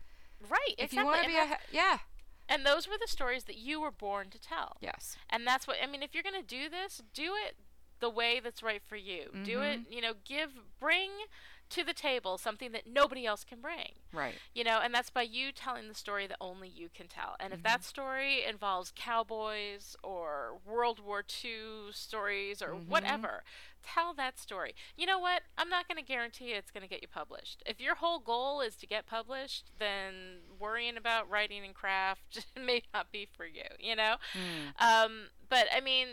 Right. If exactly. you want to and be a ha- yeah. and those were the stories that you were born to tell. Yes. And that's what I mean. If you're gonna do this, do it the way that's right for you. Do it, Mm-hmm. you know, give bring to the table something that nobody else can bring. Right. You know, and that's by you telling the story that only you can tell. And if Mm-hmm. that story involves cowboys or World War II stories or Mm-hmm. whatever, tell that story. You know what? I'm not going to guarantee it's going to get you published. If your whole goal is to get published, then worrying about writing and craft may not be for you, you know? Mm. Um, but I mean,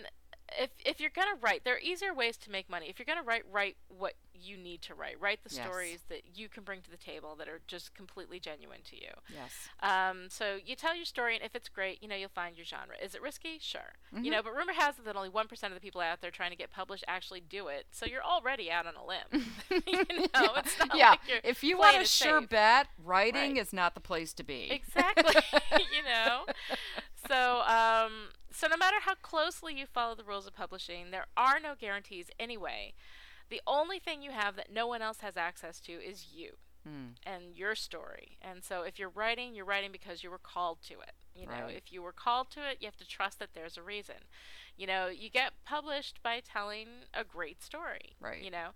if if you're gonna write, there are easier ways to make money. If you're gonna write, write what you need to write. Write the Yes. stories that you can bring to the table that are just completely genuine to you. Yes. Um, so you tell your story, and if it's great, you know you'll find your genre. Is it risky? Sure. Mm-hmm. You know, but rumor has it that only one percent of the people out there trying to get published actually do it. So you're already out on a limb. you know, it's not yeah. like if you want a sure safe. bet, writing Right. is not the place to be. Exactly. you know. So, um, so no matter how closely you follow the rules of publishing, there are no guarantees anyway. The only thing you have that no one else has access to is you Mm. and your story. And so if you're writing, you're writing because you were called to it. You know, Right. if you were called to it, you have to trust that there's a reason. You know, you get published by telling a great story. Right. You know,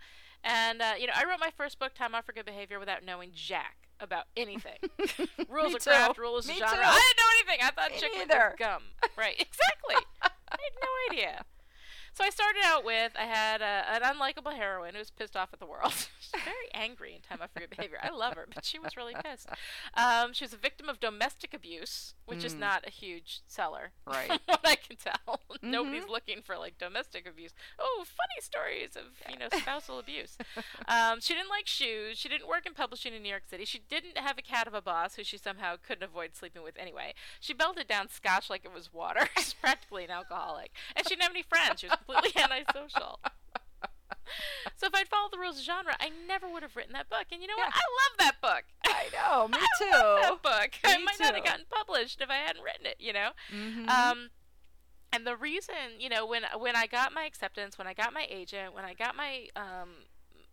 and uh, you know, I wrote my first book, Time Off for Good Behavior, without knowing jack about anything. rules of craft, rules Me of genre. too. I didn't know anything. I thought Me chicken was gum. Right. Exactly. I had no idea. So I started out with I had a, an unlikable heroine who was pissed off at the world. She's very angry in Time Off for Good Behavior. I love her, but she was really pissed. Um, she was a victim of domestic abuse, which is Mm. not a huge seller, Right. from what I can tell. Nobody's Mhm. looking for like domestic abuse. Oh, funny stories of you know spousal abuse. Um, she didn't like shoes. She didn't work in publishing in New York City. She didn't have a cat of a boss who she somehow couldn't avoid sleeping with anyway. She belted down scotch like it was water. She's practically an alcoholic. And she didn't have any friends. She was completely antisocial. So if I'd followed the rules of genre, I never would have written that book. And you know what? Yeah. I love that book. I know. Me I too. love that book. I Me might not have gotten published if I hadn't written it, you know? Mhm. Um, and the reason, you know, when when I got my acceptance, when I got my agent, when I got my um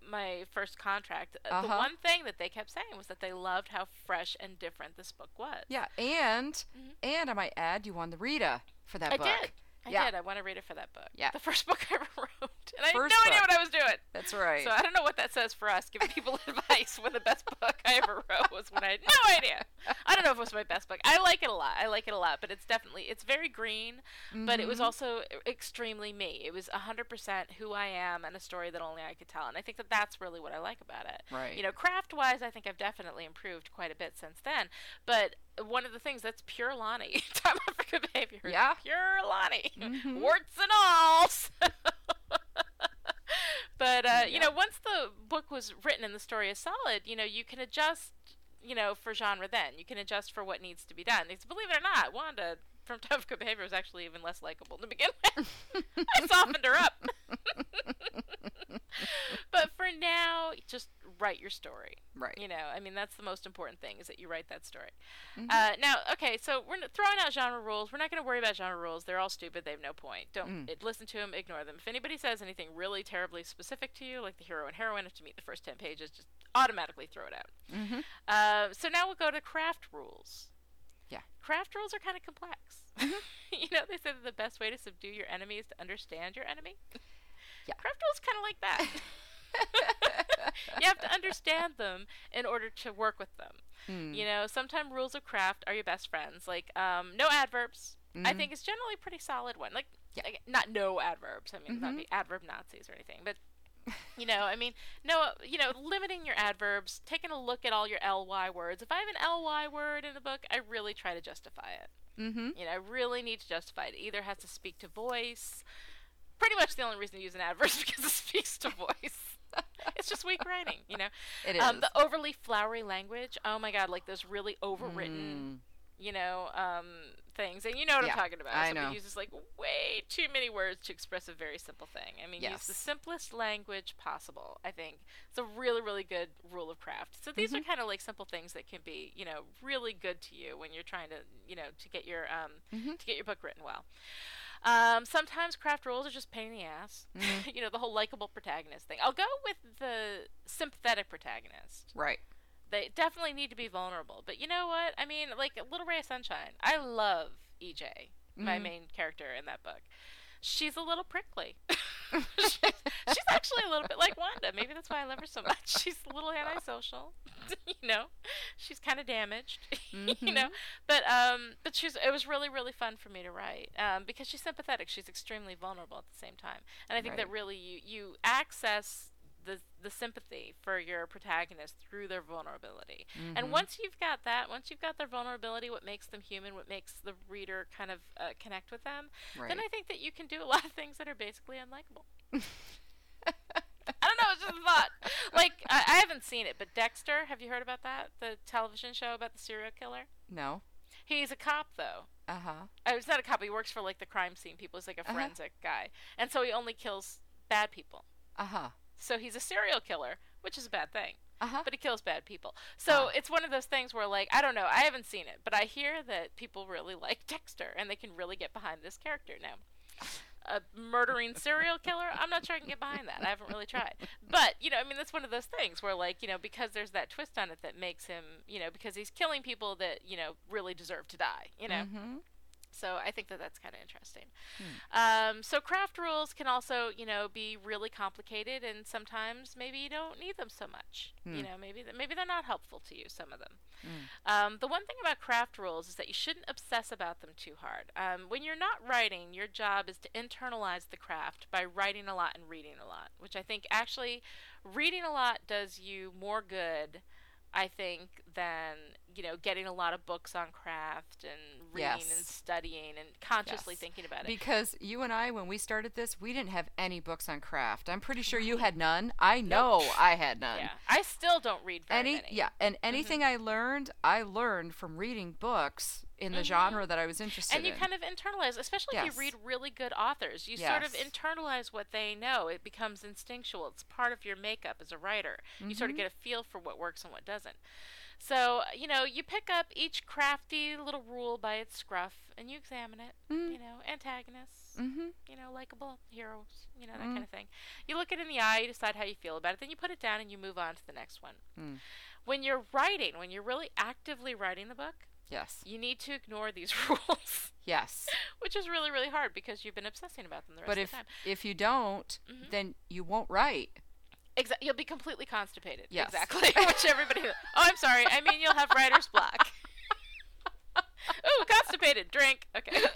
my first contract, uh the Uh-huh. one thing that they kept saying was that they loved how fresh and different this book was. yeah, and Mhm. and I might add, you won the Rita for that I book. did. I Yeah. did. I want to read it for that book. Yeah. The first book I ever wrote. And I had no idea what I was doing. That's right. So I don't know what that says for us, giving people advice when the best book I ever wrote was when I had no idea. I don't know if it was my best book. I like it a lot. I like it a lot, but it's definitely it's very green, but it was Mhm. also extremely me. It was 100% who I am and a story that only I could tell. And I think that that's really what I like about it. Right. You know, craft-wise, I think I've definitely improved quite a bit since then. But one of the things that's pure Lani. Time out for good behavior. Yeah. Pure Lani. Mhm. Warts and all. but uh, you know, once the book was written and the story is solid, you know, you can adjust. You know, for genre, then you can adjust for what needs to be done. Because believe it or not, Wanda from Time of Good Behavior was actually even less likable to begin with. I softened her up. but for now, just write your story. right. You know, I mean, that's the most important thing is that you write that story. Mhm. Uh, now, okay, so we're throwing out genre rules. We're not going to worry about genre rules. They're all stupid. They have no point. Don't Mm. it, listen to them. Ignore them. If anybody says anything really terribly specific to you, like the hero and heroine have to meet the first ten pages, just automatically throw it out. Mhm. Uh, so now we'll go to craft rules. Yeah. Craft rules are kind of complex. you know, they say that the best way to subdue your enemy is to understand your enemy. Yeah. Craft rules kind of like that. you have to understand them in order to work with them. Mm. You know, sometimes rules of craft are your best friends. Like, um, no adverbs. I Mhm. think it's generally a pretty solid one. Like, Yeah. like, not no adverbs. I mean, not Mhm. be adverb Nazis or anything, but you know, I mean, no, you know, limiting your adverbs, taking a look at all your ly words. If I have an ly word in a book, I really try to justify it. Mhm. You know, I really need to justify it. It either has to speak to voice, pretty much the only reason to use an adverb is because it speaks to voice. it's just weak writing, you know. It is. Um, the overly flowery language. Oh my god, like those really overwritten, you know, um, things. And you know what Mm. Yeah, I'm talking about. I Somebody know. uses like way too many words to express a very simple thing. I mean, use the simplest language possible. I think it's a really, really good rule of craft. So these are Mm-hmm. kind of like simple things that can be, you know, really good to you when you're trying to, you know, to get your um Mhm. to get your book written well. Um, sometimes craft rules are just pain in the ass. Mhm. you know, the whole likable protagonist thing. I'll go with the sympathetic protagonist. Right. They definitely need to be vulnerable. But you know what? I mean, like a Little Ray of Sunshine. I love EJ, my Mhm. main character in that book. She's a little prickly. she's, she's actually a little bit like Wanda. Maybe that's why I love her so much. She's a little antisocial. you know, she's kind of damaged. you know, but um, but she's it was really really fun for me to write um, because she's sympathetic. She's extremely vulnerable at the same time, and I think that really you you access the the sympathy for your protagonist through their vulnerability. And Mhm. once you've got that, once you've got their vulnerability, what makes them human, what makes the reader kind of uh, connect with them, Right. then I think that you can do a lot of things that are basically unlikable. I don't know, it's just a thought. Like, I, I haven't seen it, but Dexter, have you heard about that? The television show about the serial killer? no. He's a cop, though. Uh huh. Uh, he's not a cop, he works for, like, the crime scene people. He's like a Uh-huh. forensic guy. And so he only kills bad people. Uh huh. So he's a serial killer, which is a bad thing. Uh huh. but he kills bad people. So Ah. it's one of those things where, like, I don't know, I haven't seen it, but I hear that people really like Dexter and they can really get behind this character now. A murdering serial killer? I'm not sure I can get behind that. I haven't really tried. But, you know, I mean, that's one of those things where, like, you know, because there's that twist on it that makes him, you know, because he's killing people that, you know, really deserve to die, you know? Mm-hmm. So I think that that's kind of interesting. Um, so craft rules can also, you know, be really complicated, and sometimes maybe you don't need them so much. You Hmm. know, maybe th- maybe they're not helpful to you. Some of them. Mm. Um, the one thing about craft rules is that you shouldn't obsess about them too hard. Um, when you're not writing, your job is to internalize the craft by writing a lot and reading a lot, which I think actually reading a lot does you more good. I think than you know getting a lot of books on craft and reading and Yes. studying and consciously Yes. thinking about it. Because you and I, when we started this, we didn't have any books on craft. I'm pretty sure you had none. I know I had none. yeah, I still don't read very Any many. yeah, and anything I learned, I learned from reading books in the genre that I was interested in. and you in. kind of internalize, especially if you read really good authors. You sort of internalize what they know. It becomes instinctual. It's part of your makeup as a writer. You sort Mm-hmm. of get a feel for what works and what doesn't. So, you know, you pick up each crafty little rule by its scruff and you examine it. You know, antagonists, mm-hmm. you know, likable heroes, you know, that Mm. kind of thing. You look it in the eye, you decide how you feel about it, then you put it down and you move on to the next one. Mm. When you're writing, when you're really actively writing the book, Yes. you need to ignore these rules, Yes. which is really, really hard because you've been obsessing about them the rest But of if the time. if you don't, Mhm. then you won't write. Exa- you'll be completely constipated. Yes. Exactly. Which everybody. Oh, I'm sorry. I mean, you'll have writer's block. Ooh, constipated. Drink. Okay.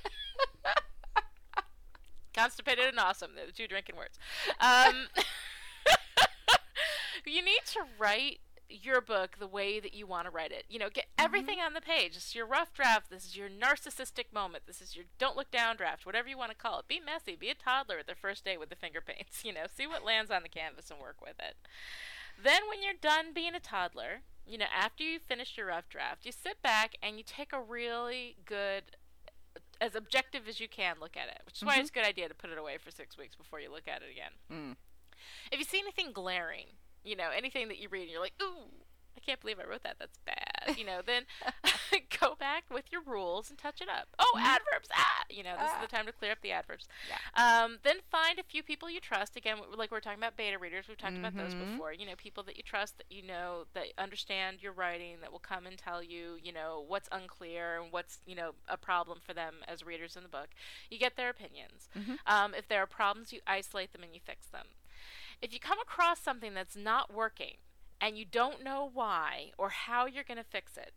constipated and awesome. They're the two drinking words. Um, you need to write your book the way that you want to write it. You know, get everything on the page. This is your rough draft. This is your narcissistic moment. This is your don't look down draft, whatever you want to call it. Be messy. Be a toddler at their first day with the finger paints. You know, see what lands on the canvas and work with it. Then, when you're done being a toddler, you know, after you finish your rough draft, you sit back and you take a really good, as objective as you can look at it, which is why it's a good idea to put it away for six weeks before you look at it again. Mm. If you see anything glaring, you know, anything that you read and you're like, ooh, I can't believe I wrote that. That's bad. You know, then go back with your rules and touch it up. Oh, adverbs. Ah, you know, this Ah. is the time to clear up the adverbs. Yeah. Um, then find a few people you trust. Again, like we we're talking about beta readers, we've talked about those Mhm. before. You know, people that you trust, that you know, that understand your writing, that will come and tell you, you know, what's unclear and what's, you know, a problem for them as readers in the book. You get their opinions. Mhm. Um, if there are problems, you isolate them and you fix them. If you come across something that's not working and you don't know why or how you're going to fix it,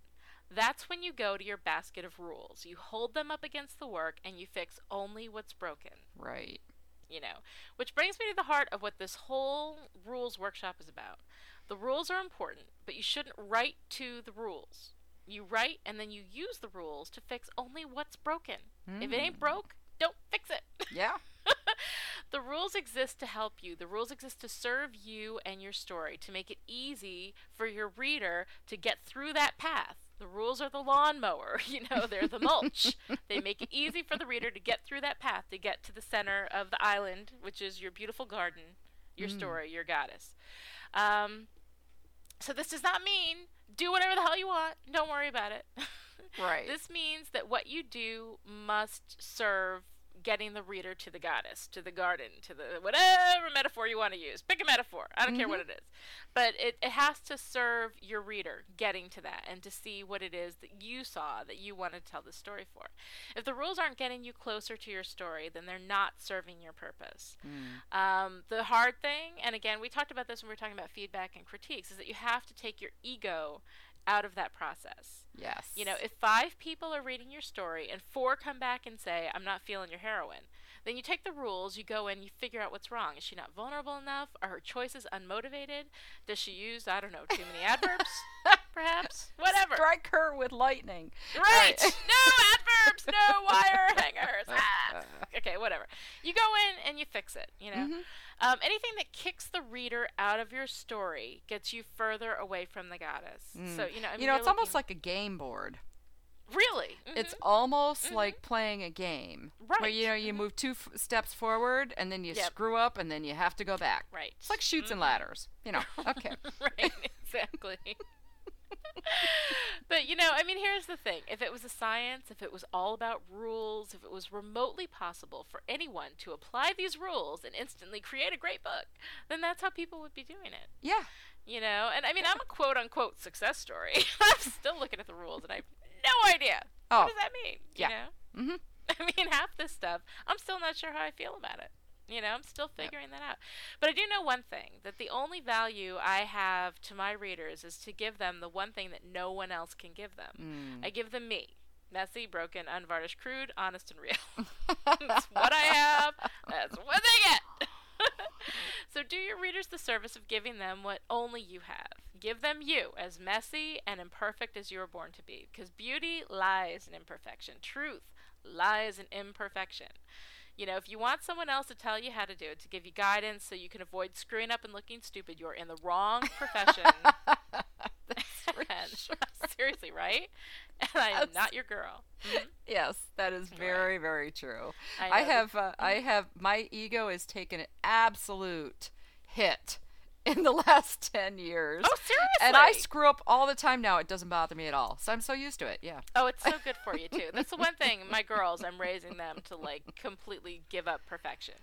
that's when you go to your basket of rules. You hold them up against the work and you fix only what's broken Right. you know. Which brings me to the heart of what this whole rules workshop is about. The rules are important, but you shouldn't write to the rules. You write and then you use the rules to fix only what's broken. If it ain't mm. broke, don't fix it. Yeah. The rules exist to help you. The rules exist to serve you and your story, to make it easy for your reader to get through that path. The rules are the lawnmower, you know, they're the mulch. they make it easy for the reader to get through that path, to get to the center of the island, which is your beautiful garden, your Mm. story, your goddess. Um, so this does not mean do whatever the hell you want. Don't worry about it. Right. This means that what you do must serve getting the reader to the goddess, to the garden, to the whatever metaphor you want to use. Pick a metaphor. I don't care what it is. But it, it has to serve your reader getting to that and to see what it is that you saw that you want to tell the story for. If the rules aren't getting you closer to your story, then they're not serving your purpose. Mm. Um, the hard thing, and again, we talked about this when we were talking about feedback and critiques, is that you have to take your ego out of that process. Yes. You know, if five people are reading your story and four come back and say, I'm not feeling your heroine, then you take the rules, you go in, you figure out what's wrong. Is she not vulnerable enough? Are her choices unmotivated? Does she use, I don't know, too many adverbs? Perhaps? Whatever. Strike her with lightning. Right. Right. no adverbs, no wire hangers. Ah. Okay, whatever. You go in and you fix it, you know? Mhm. Um, anything that kicks the reader out of your story gets you further away from the goddess. So, you know, I mean, you know, it's almost like a game board. Really? It's Mhm. almost like playing a game. right? Where you know you Mhm. move two f- steps forward and then you Yep. screw up and then you have to go back. right. It's like Chutes and Mhm. ladders. You know. Okay. right, exactly. but you know, I mean, here's the thing: if it was a science, if it was all about rules, if it was remotely possible for anyone to apply these rules and instantly create a great book, then that's how people would be doing it. yeah. You know, and I mean, I'm a quote unquote success story. I'm still looking at the rules, and I have no idea Oh. what does that mean. You Yeah. know, Mhm. I mean, half this stuff, I'm still not sure how I feel about it. You know, I'm still figuring that out. But I do know one thing that the only value I have to my readers is to give them the one thing that no one else can give them. Mm. I give them me. Messy, broken, unvarnished, crude, honest, and real. That's what I have. That's what they get. so do your readers the service of giving them what only you have. Give them you, as messy and imperfect as you were born to be. Because beauty lies in imperfection. Truth lies in imperfection. You know, if you want someone else to tell you how to do it, to give you guidance so you can avoid screwing up and looking stupid, you're in the wrong profession. And- seriously, right? And I am That's- not your girl. Mhm. yes, that is very very true. I I have uh, I have my ego has taken an absolute hit in the last 10 years. Oh, seriously? And I screw up all the time now. It doesn't bother me at all. So I'm so used to it. Yeah. Oh, it's so good for you too. That's the one thing. My girls, I'm raising them to like completely give up perfection.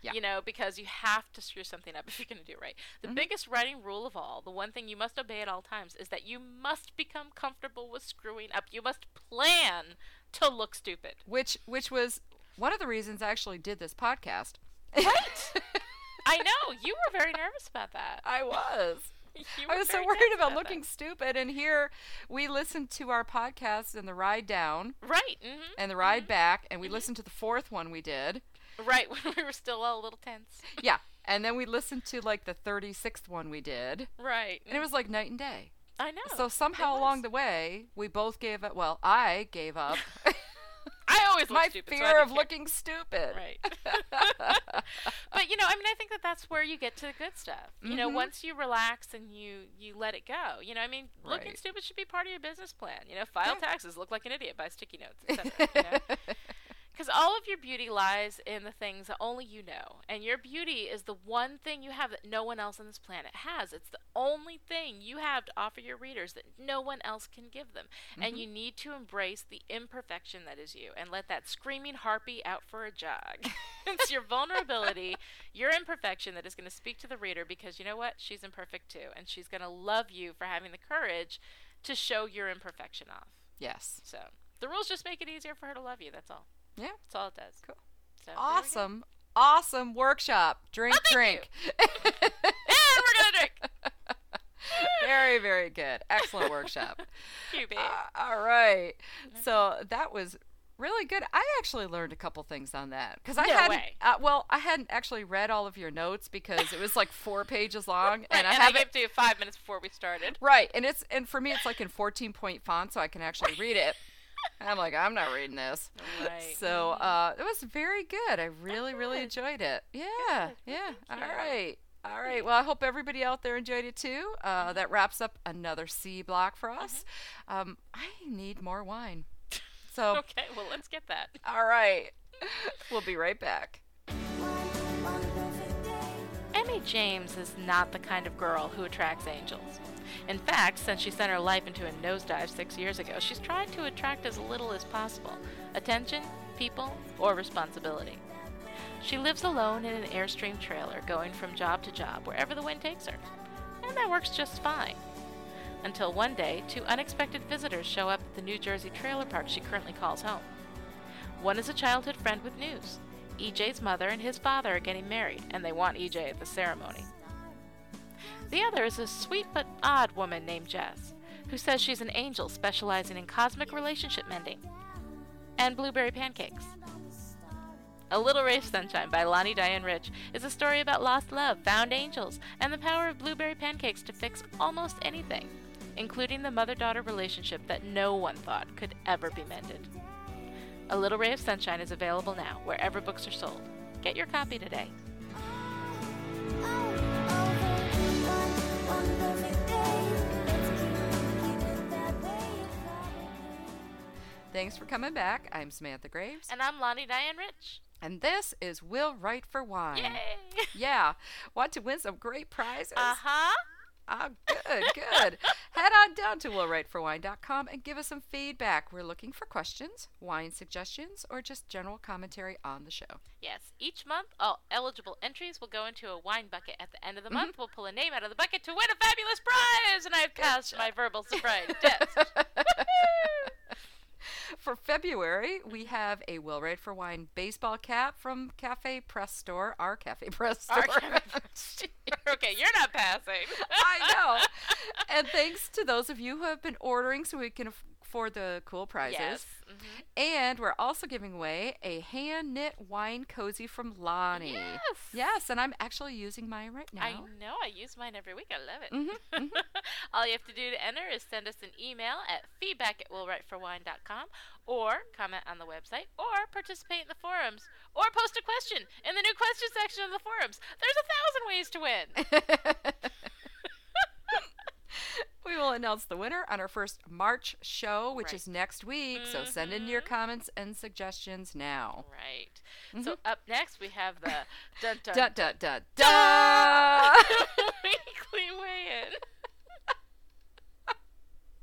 Yeah. You know, because you have to screw something up if you're going to do it right. The mm-hmm. biggest writing rule of all, the one thing you must obey at all times, is that you must become comfortable with screwing up. You must plan to look stupid. Which which was one of the reasons I actually did this podcast. Right. I know you were very nervous about that. I was. I was so worried about that. looking stupid. And here we listened to our podcast and the ride down right. hmm and the ride back, and we listened to the fourth one we did. Right when we were still all a little tense. Yeah. And then we listened to like the 36th one we did. Right. And it was like night and day. I know. So somehow along the way, we both gave up. Well, I gave up I always look my stupid. fear didn't of care. looking stupid. Right. but you know, I mean, I think that that's where you get to the good stuff. You know, Mhm. once you relax and you you let it go. You know, I mean, looking Right. stupid should be part of your business plan. You know, file Yeah. taxes, look like an idiot, buy sticky notes, etc. you know? Because all of your beauty lies in the things that only you know. And your beauty is the one thing you have that no one else on this planet has. It's the only thing you have to offer your readers that no one else can give them. And mm-hmm. you need to embrace the imperfection that is you and let that screaming harpy out for a jog. it's your vulnerability, your imperfection that is going to speak to the reader because you know what? She's imperfect too. And she's going to love you for having the courage to show your imperfection off. yes. So the rules just make it easier for her to love you. That's all. Yeah. That's all it does. Cool. So, there we go. Awesome. Awesome workshop. Drink, Oh, drink. And we're gonna drink. very, very good. Excellent workshop. You babe. Uh, all right. So that was really good. I actually learned a couple things on that because I No hadn't. Uh, well, I hadn't actually read all of your notes because it was like four pages long, and I and I gave it to you five minutes before we started. Right, and it's and for me it's like in 14 point font, so I can actually read it. I'm like, I'm not reading this. Right. So Mhm. uh, it was very good. I really, really enjoyed it. Yeah, Good. yeah. All right. All right. Well, I hope everybody out there enjoyed it too. Uh, that wraps up another C block for us. Um, I need more wine. So, Okay, well, let's get that. all right. We'll be right back. Emmy James is not the kind of girl who attracts angels. In fact, since she sent her life into a nosedive six years ago, she's tried to attract as little as possible attention, people, or responsibility. She lives alone in an Airstream trailer, going from job to job wherever the wind takes her. And that works just fine. Until one day, two unexpected visitors show up at the New Jersey trailer park she currently calls home. One is a childhood friend with news. EJ's mother and his father are getting married, and they want EJ at the ceremony. The other is a sweet but odd woman named Jess, who says she's an angel specializing in cosmic relationship mending and blueberry pancakes. A Little Ray of Sunshine by Lani Diane Rich is a story about lost love, found angels, and the power of blueberry pancakes to fix almost anything, including the mother daughter relationship that no one thought could ever be mended. A Little Ray of Sunshine is available now wherever books are sold. Get your copy today. Oh, oh. Thanks for coming back. I'm Samantha Graves, And I'm Lani Diane Rich. and this is Will Write for Wine. Yay! Yeah. Want to win some great prizes? Uh huh. Ah, good, good. Head on down to willwriteforwine.com and give us some feedback. We're looking for questions, wine suggestions, or just general commentary on the show. Yes, each month, all eligible entries will go into a wine bucket. At the end of the month, we'll pull a name out of the bucket to win a fabulous prize, and I've passed my verbal surprise test. For February, we have a Will Write for Wine baseball cap from Cafe Press Store, our Cafe Press Store. Our- okay, you're not passing. I know. And thanks to those of you who have been ordering so we can afford the cool prizes. Yes. mhm. And we're also giving away a hand knit wine cozy from Lani. Yes. Yes, and I'm actually using mine right now. I know. I use mine every week. I love it. Mhm, All you have to do to enter is send us an email at feedback at willwriteforwine.com or comment on the website or participate in the forums or post a question in the new question section of the forums. There's a thousand ways to win. we will announce the winner on our first March show, which Right. is next week. So send in your Mhm. comments and suggestions now. Right. So up next we have the dun dun Da da da da. weekly weigh-in.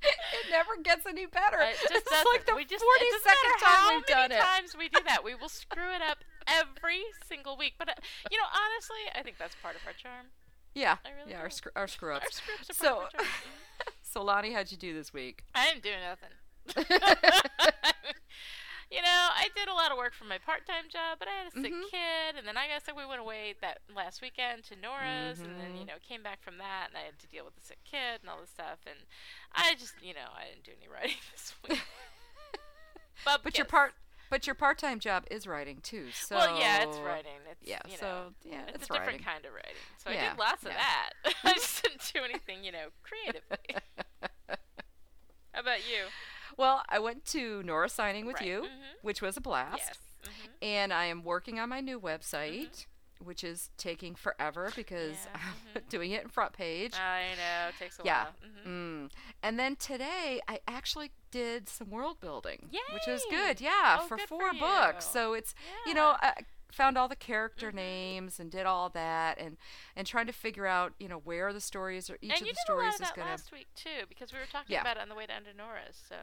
it never gets any better. It just is doesn't. like the we just, it forty doesn't second time we've done it. times we do that. We will screw it up every single week. But uh, you know, honestly, I think that's part of our charm. Yeah, really yeah, our screw our screw ups. scripts are So, part of our charm. so Lani, how'd you do this week? I didn't do nothing. you know, I did a lot of work for my part-time job, but I had a sick Mhm. kid, and then I guess we went away that last weekend to Nora's, and then you Mhm. know came back from that, and I had to deal with the sick kid and all this stuff, and I just you know I didn't do any writing this week. but But your part, but your part-time job is writing too. So well, yeah, it's writing. It's Yeah, you know, so yeah, it's, it's, a different kind of writing. So I did lots of that. I just didn't do anything, you know, creatively. How about you? Well, I went to Nora signing with Right, you, mhm. which was a blast. Yes. hmm And I am working on my new website, which is taking forever because Yeah, I'm doing it in front page. I know. It takes a yeah. while. hmm Mm. And then today I actually did some world building, which was Yay! good. Yeah, Oh, for good for four books. So it's you know I found all the character Mhm. names and did all that and and trying to figure out you know where the stories are each and of the did a lot stories is that going to last week too, because we were talking Yeah. about it on the way to Nora's. So.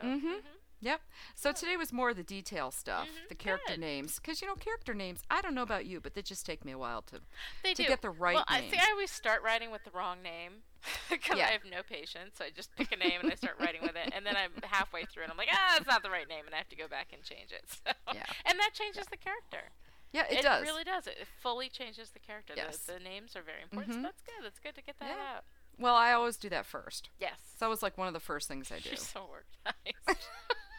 Yep. So today was more of the detail stuff, Mhm, the character good. names, because you know character names. I don't know about you, but they just take me a while to They to do. get the right well, name. I think I always start writing with the wrong name because Yeah. I have no patience. So I just pick a name and I start writing with it, and then I'm halfway through and I'm like, ah, it's not the right name, and I have to go back and change it. So, Yeah. and that changes the character. yeah, it, does. It really does. It, it fully changes the character. Yes. The, the names are very important. Mhm. So that's good. That's good to get that Yeah. out. Well, I always do that first. Yes. So that was like one of the first things I do. You're so organized.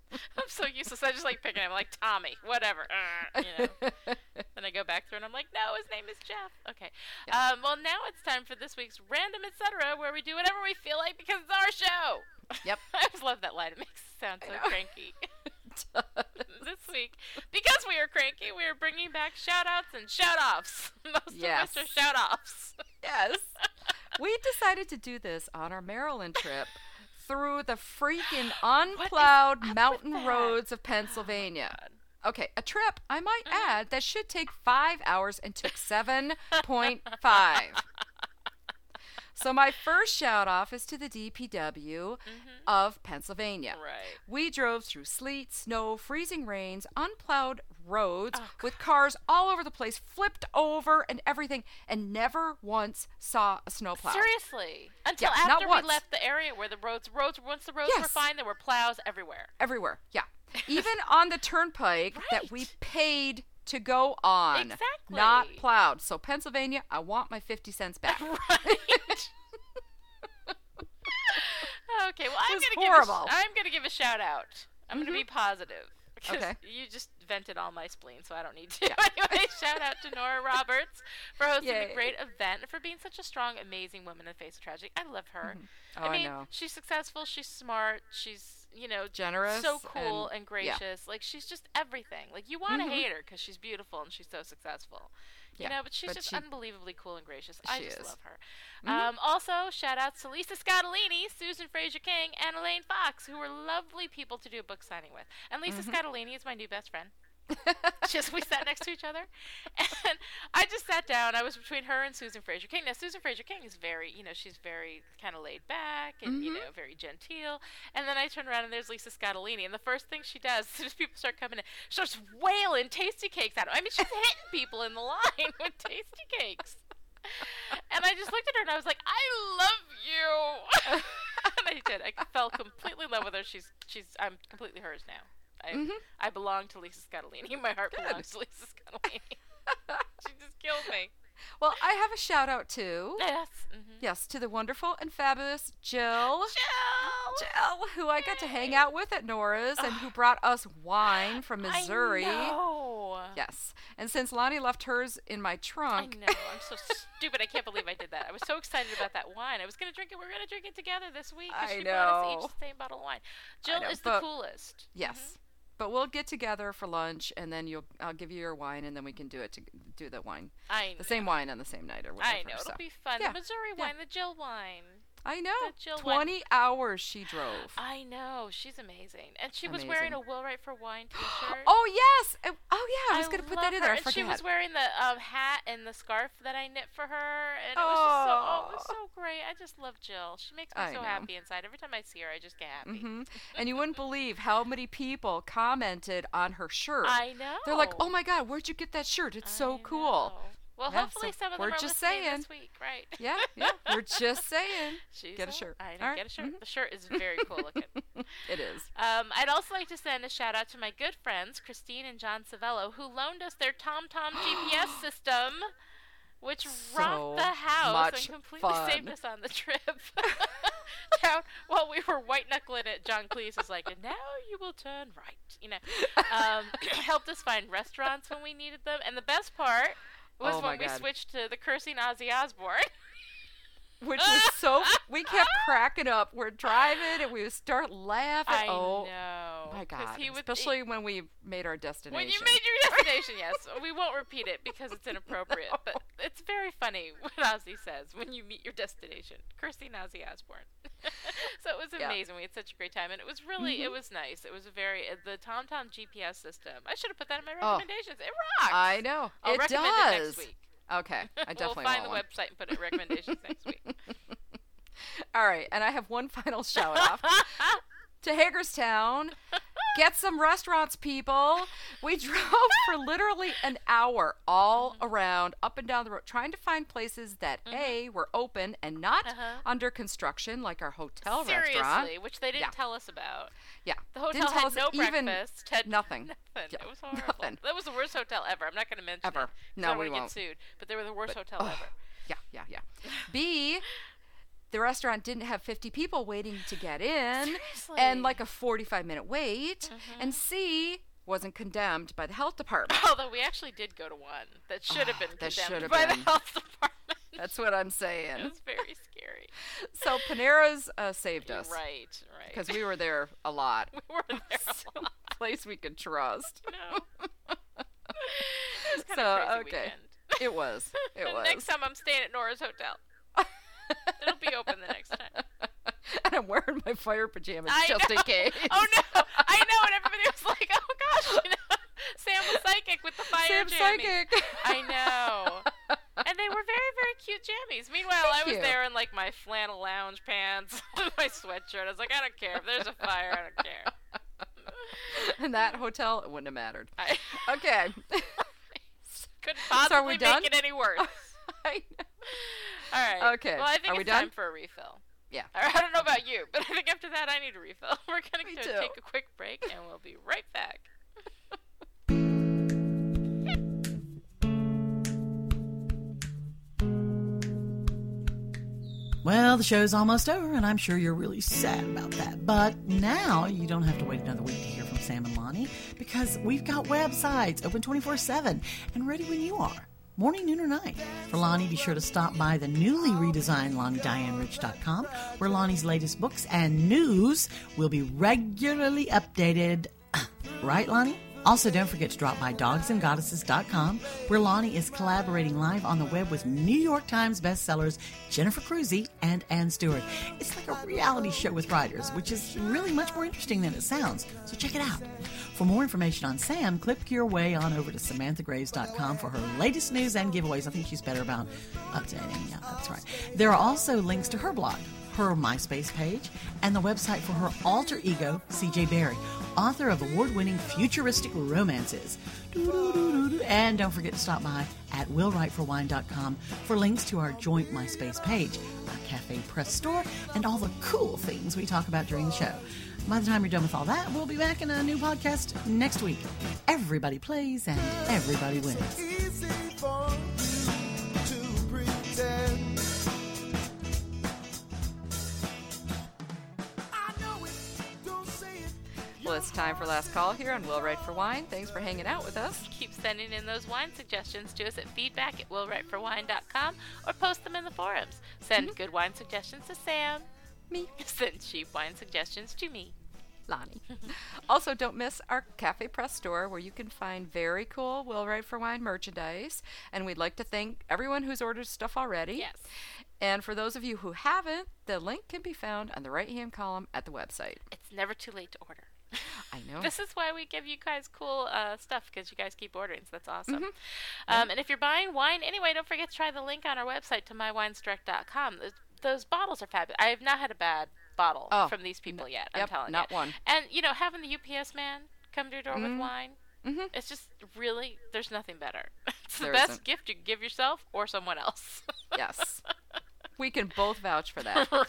I'm so useless. I just like picking him like Tommy, whatever. Uh, you know. Then I go back through and I'm like, no, his name is Jeff. Okay. Um, well, now it's time for this week's random etc., where we do whatever we feel like because it's our show. Yep. I always love that line. It makes it sound so cranky. this week, because we are cranky, we are bringing back shout outs and shout offs. Most Yes. of us are shout offs. yes. We decided to do this on our Maryland trip through the freaking unplowed mountain roads of Pennsylvania. Okay, a trip, I might Mm-hmm. add, that should take five hours and took 7.5. So my first shout off is to the DPW of Pennsylvania. Mm-hmm. Right. We drove through sleet, snow, freezing rains, unplowed roads Oh, with cars all over the place, flipped over and everything, and never once saw a snowplow. Seriously. Until Yeah, after we once. left the area where the roads, roads, once the roads were fine, there were plows everywhere. Everywhere. Yeah. Even on the turnpike that we paid to go on. Exactly. Not plowed. So Pennsylvania, I want my 50 cents back. Right. okay, well I'm gonna horrible. give a, I'm gonna give a shout out. I'm gonna be mm-hmm. positive. 'cause Okay. You just vented all my spleen, so I don't need to. anyway, shout out to Nora Roberts for hosting Yay. a great event and for being such a strong, amazing woman in the face of tragedy. I love her. Oh, I I mean, know. she's successful. She's smart. She's you know Generous so cool and, and- yeah. gracious. Like she's just everything. Like you want to Mhm. hate her because she's beautiful and she's so successful. You Yeah, know, but she's but just she- unbelievably cool and gracious. I just is. love her. Mhm. Um, also, shout outs to Lisa Scottoline, Susan Fraser King, and Elaine Fox, who were lovely people to do a book signing with. And Lisa Mm-hmm. Scottoline is my new best friend. just we sat next to each other, and I just sat down. I was between her and Susan Fraser King. Now Susan Fraser King is very, you know, she's very kind of laid back and you Mhm. know very genteel. And then I turn around and there's Lisa Scottoline, and the first thing she does, as soon as people start coming in, she starts wailing tasty cakes at them. I mean, she's hitting people in the line with tasty cakes. And I just looked at her and I was like, I love you. and I did. I fell completely in love with her. She's she's I'm completely hers now. I Mhm. I belong to Lisa Scottoline. My heart Good. belongs to Lisa Scottoline. she just killed me. well, I have a shout out too. Yes. Mm-hmm. Yes, to the wonderful and fabulous Jill. Jill. Jill, who I got to hang out with at Nora's and who brought us wine from Missouri. I know. Yes. And since Lani left hers in my trunk, I know. I'm so stupid. I can't believe I did that. I was so excited about that wine. I was gonna drink it. We are gonna drink it together this week. I she brought us know. each the same bottle of wine. Jill know, is the coolest. yes. But we'll get together for lunch and then you'll I'll give you your wine and then we can do it to do the wine. I know. The same wine on the same night or whatever. I know. It'll be fun. Yeah, The Missouri yeah. wine, the Jill wine. I know. wine. 20 hours she drove. I know. She's amazing. And she was wearing a Amazing. Will Write for Wine t-shirt. Oh yes. Oh yeah, I was going to put that in her. there. I And she was wearing the um, hat and the scarf that I knit for her, and it was just so, oh, it was so great. I just love Jill. She makes me I so know. happy inside. Every time I see her, I just get happy. hmm and you wouldn't believe how many people commented on her shirt. I know. They're like, "Oh my god, where'd you get that shirt? It's so cool." know. Well, Yeah, hopefully so some of we're them are just listening saying. this week, right? Yeah, yeah. We're just saying. She's Get a shirt. I know. Right. Get a shirt. Mhm. The shirt is very cool looking. It is. Um, I'd also like to send a shout out to my good friends Christine and John Savello, who loaned us their TomTom GPS system, which So rocked the house and completely fun. saved us on the trip. Down while we were white knuckling it, John Cleese was like, "And now you will turn right." You know, um, helped us find restaurants when we needed them, and the best part was Oh when we God. switched to the cursing Ozzy Osbourne. Which was so we kept cracking up. We're driving and we would start laughing. I oh know. My god. He would, Especially when we made our destination. When you made your destination, yes. We won't repeat it because it's inappropriate, but it's very funny what Ozzy says when you meet your destination. Cursing Ozzy Osbourne. so it was Yeah. amazing. We had such a great time, and it was really, it was nice. It was a very uh, the TomTom GPS system. I should have put that in my Oh. recommendations. It rocks. I know. I'll it recommend does. it next week. Okay. I we'll definitely find the one. website and put it in recommendations next week. All right, and I have one final shout off to Hagerstown. Get some restaurants, people. We drove for literally an hour all Mm-hmm. around, up and down the road, trying to find places that A were open and not Uh-huh. under construction, like our hotel Seriously, restaurant. which they didn't Yeah. tell us about. Yeah, The hotel Didn't tell had us no even breakfast. Had nothing. Nothing. Yeah, It was horrible. nothing. That was the worst hotel ever. I'm not going to mention Ever. it. No, we won't. get sued. But they were the worst hotel oh, ever. Yeah, yeah, yeah. B, the restaurant didn't have 50 people waiting to get in, Seriously. and like a 45 minute wait. Mm-hmm. And C, wasn't condemned by the health department. Although we actually did go to one that should have been that condemned by been. the health department. That's what I'm saying. It was very scary. So Panera's uh, saved us. Right, right. Because we were there a lot. we were there a lot. Place we could trust. No. it was kind So, of crazy okay. weekend. It was. It was. Next time I'm staying at Nora's Hotel. It'll be open the next time. and I'm wearing my fire pajamas I just know. in case. Oh no! I know, and everybody was like, "Oh gosh!" You know, Sam was psychic with the fire Sam jammies. Psychic. I know. And they were very, very cute jammies. Meanwhile, Thank I was you. there in like my flannel lounge pants, my sweatshirt. I was like, I don't care if there's a fire. I don't care. In that hotel, it wouldn't have mattered. I Okay. couldn't So are possibly we done? make it any worse. I All right. Okay. Well, I think Are it's we time done? for a refill. Yeah. I don't know about you, but I think after that I need a refill. We're gonna go take a quick break, and we'll be right back. Well, the show's almost over, and I'm sure you're really sad about that. But now you don't have to wait another week to hear from Sam and Lani because we've got websites open 24 7 and ready when you are. Morning, noon, or night. For Lani, be sure to stop by the newly redesigned LaniDianeRich.com, where Lani's latest books and news will be regularly updated. Right, Lani? Also, don't forget to drop by dogsandgoddesses.com, where Lani is collaborating live on the web with New York Times bestsellers Jennifer Crusie and Anne Stuart. It's like a reality show with writers, which is really much more interesting than it sounds. So check it out. For more information on Sam, click your way on over to SamanthaGraves.com for her latest news and giveaways. I think she's better about updating. Yeah, that's right. There are also links to her blog, her MySpace page, and the website for her alter ego, CJ Barry, author of award winning futuristic romances. And don't forget to stop by at willwriteforwine.com for links to our joint MySpace page, our cafe press store, and all the cool things we talk about during the show. By the time you're done with all that, we'll be back in a new podcast next week. Everybody plays and everybody wins. easy for you to pretend. I know it, don't say it. Well, it's time for last call here on Will Write for Wine. Thanks for hanging out with us. Keep sending in those wine suggestions to us at feedback at willwriteforwine.com or post them in the forums. Send mm-hmm. good wine suggestions to Sam. Me, Send cheap wine suggestions to me. Lani. also, don't miss our Cafe Press store where you can find very cool Will Write for Wine merchandise. And we'd like to thank everyone who's ordered stuff already. Yes. And for those of you who haven't, the link can be found on the right hand column at the website. It's never too late to order. I know. This is why we give you guys cool uh, stuff because you guys keep ordering. So that's awesome. Um, and if you're buying wine anyway, don't forget to try the link on our website to mywinesdirect.com. Those, bottles are fabulous. I have not had a bad bottle Oh, from these people yet. I'm yep, telling not you. Not one. And you know, having the UPS man come to your door with wine, Mhm. it's just really there's nothing better. It's the best isn't. gift you can give yourself or someone else. yes. We can both vouch for that. right.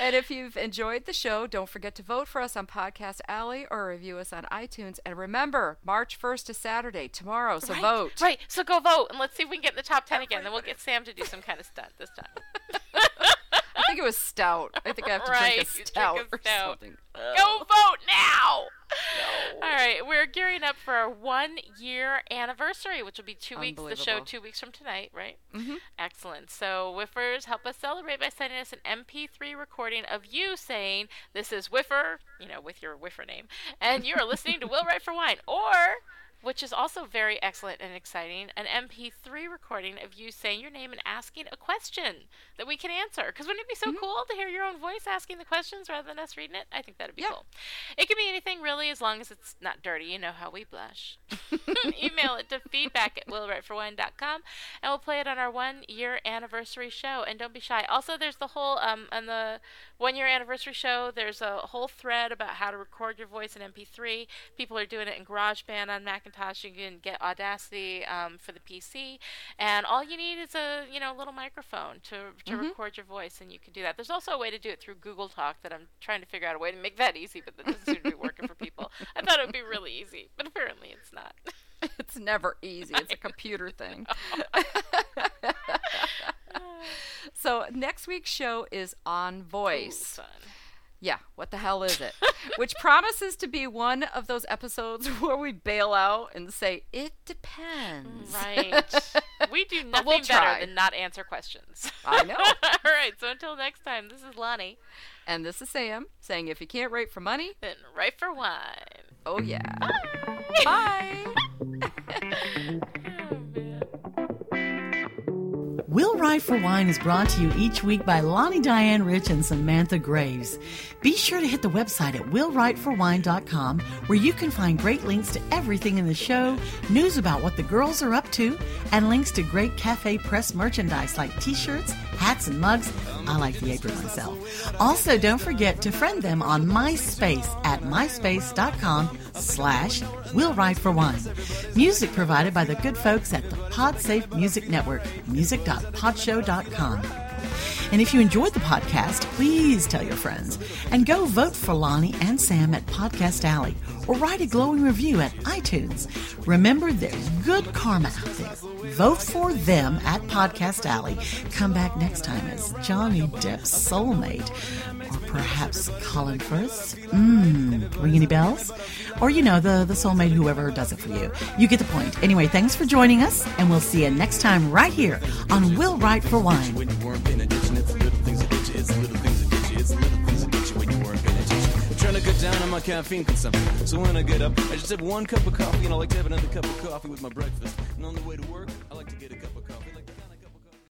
And if you've enjoyed the show, don't forget to vote for us on Podcast Alley or review us on iTunes. And remember, March 1st is Saturday, tomorrow, so right, vote. Right. So go vote and let's see if we can get in the top ten again. Then we'll get Sam to do some kind of stunt this time. I think it was stout. I think I have to Right, drink a drink stout, a or stout. something. Go vote now! All right, we're gearing up for our one year anniversary, which will be two weeks. The show two weeks from tonight, right? Mhm. Excellent. So, Whiffers, help us celebrate by sending us an MP3 recording of you saying, "This is Whiffer," you know, with your Whiffer name, and you are listening to Will Write for Wine, or which is also very excellent and exciting, an MP3 recording of you saying your name and asking a question that we can answer. Because wouldn't it be so cool to hear your own voice asking the questions rather than us reading it? I think that'd be Yeah. cool. It can be anything really, as long as it's not dirty. You know how we blush. Email it to feedback at willwriteforwine.com, and we'll play it on our one year anniversary show. And don't be shy. Also, there's the whole um on the one year anniversary show. There's a whole thread about how to record your voice in MP3. People are doing it in GarageBand on Macintosh. How you can get Audacity um, for the PC, and all you need is a you know little microphone to to record your voice, and you can do that. There's also a way to do it through Google Talk that I'm trying to figure out a way to make that easy, but that doesn't seem to be working for people. I thought it would be really easy, but apparently it's not. It's never easy. It's a computer thing. so next week's show is on Ooh, voice. fun. Yeah, what the hell is it? Which promises to be one of those episodes where we bail out and say, it depends. Right. we do nothing we'll better than not answer questions. I know. All right. So until next time, this is Lani. And this is Sam saying, if you can't write for money, Then write for wine. oh yeah. Bye. Man. Will Write for Wine is brought to you each week by Lani Diane Rich and Samantha Graves. Be sure to hit the website at willwriteforwine.com where you can find great links to everything in the show, news about what the girls are up to, and links to great Cafe Press merchandise like t-shirts, hats, and mugs. I like the apron myself. Also, don't forget to friend them on MySpace at myspace.com slash Will Write for Wine. Music provided by the good folks at the PodSafe Music Network, music.podshow.com. And if you enjoyed the podcast, please tell your friends and go vote for Lani and Sam at Podcast Alley or write a glowing review at iTunes. Remember, there's good karma out there. Vote for them at Podcast Alley. Come back next time as Johnny Depp's soulmate. Or perhaps Colin Firth. Mmm, ring any bells? Or, you know, the, the soulmate, whoever does it for you. You get the point. Anyway, thanks for joining us, and we'll see you next time right here on Will Write for Wine. trying to cut down on my caffeine consumption. So when I get up, I just have one cup of coffee, and I like to have another cup of coffee with my breakfast. And on the way to work,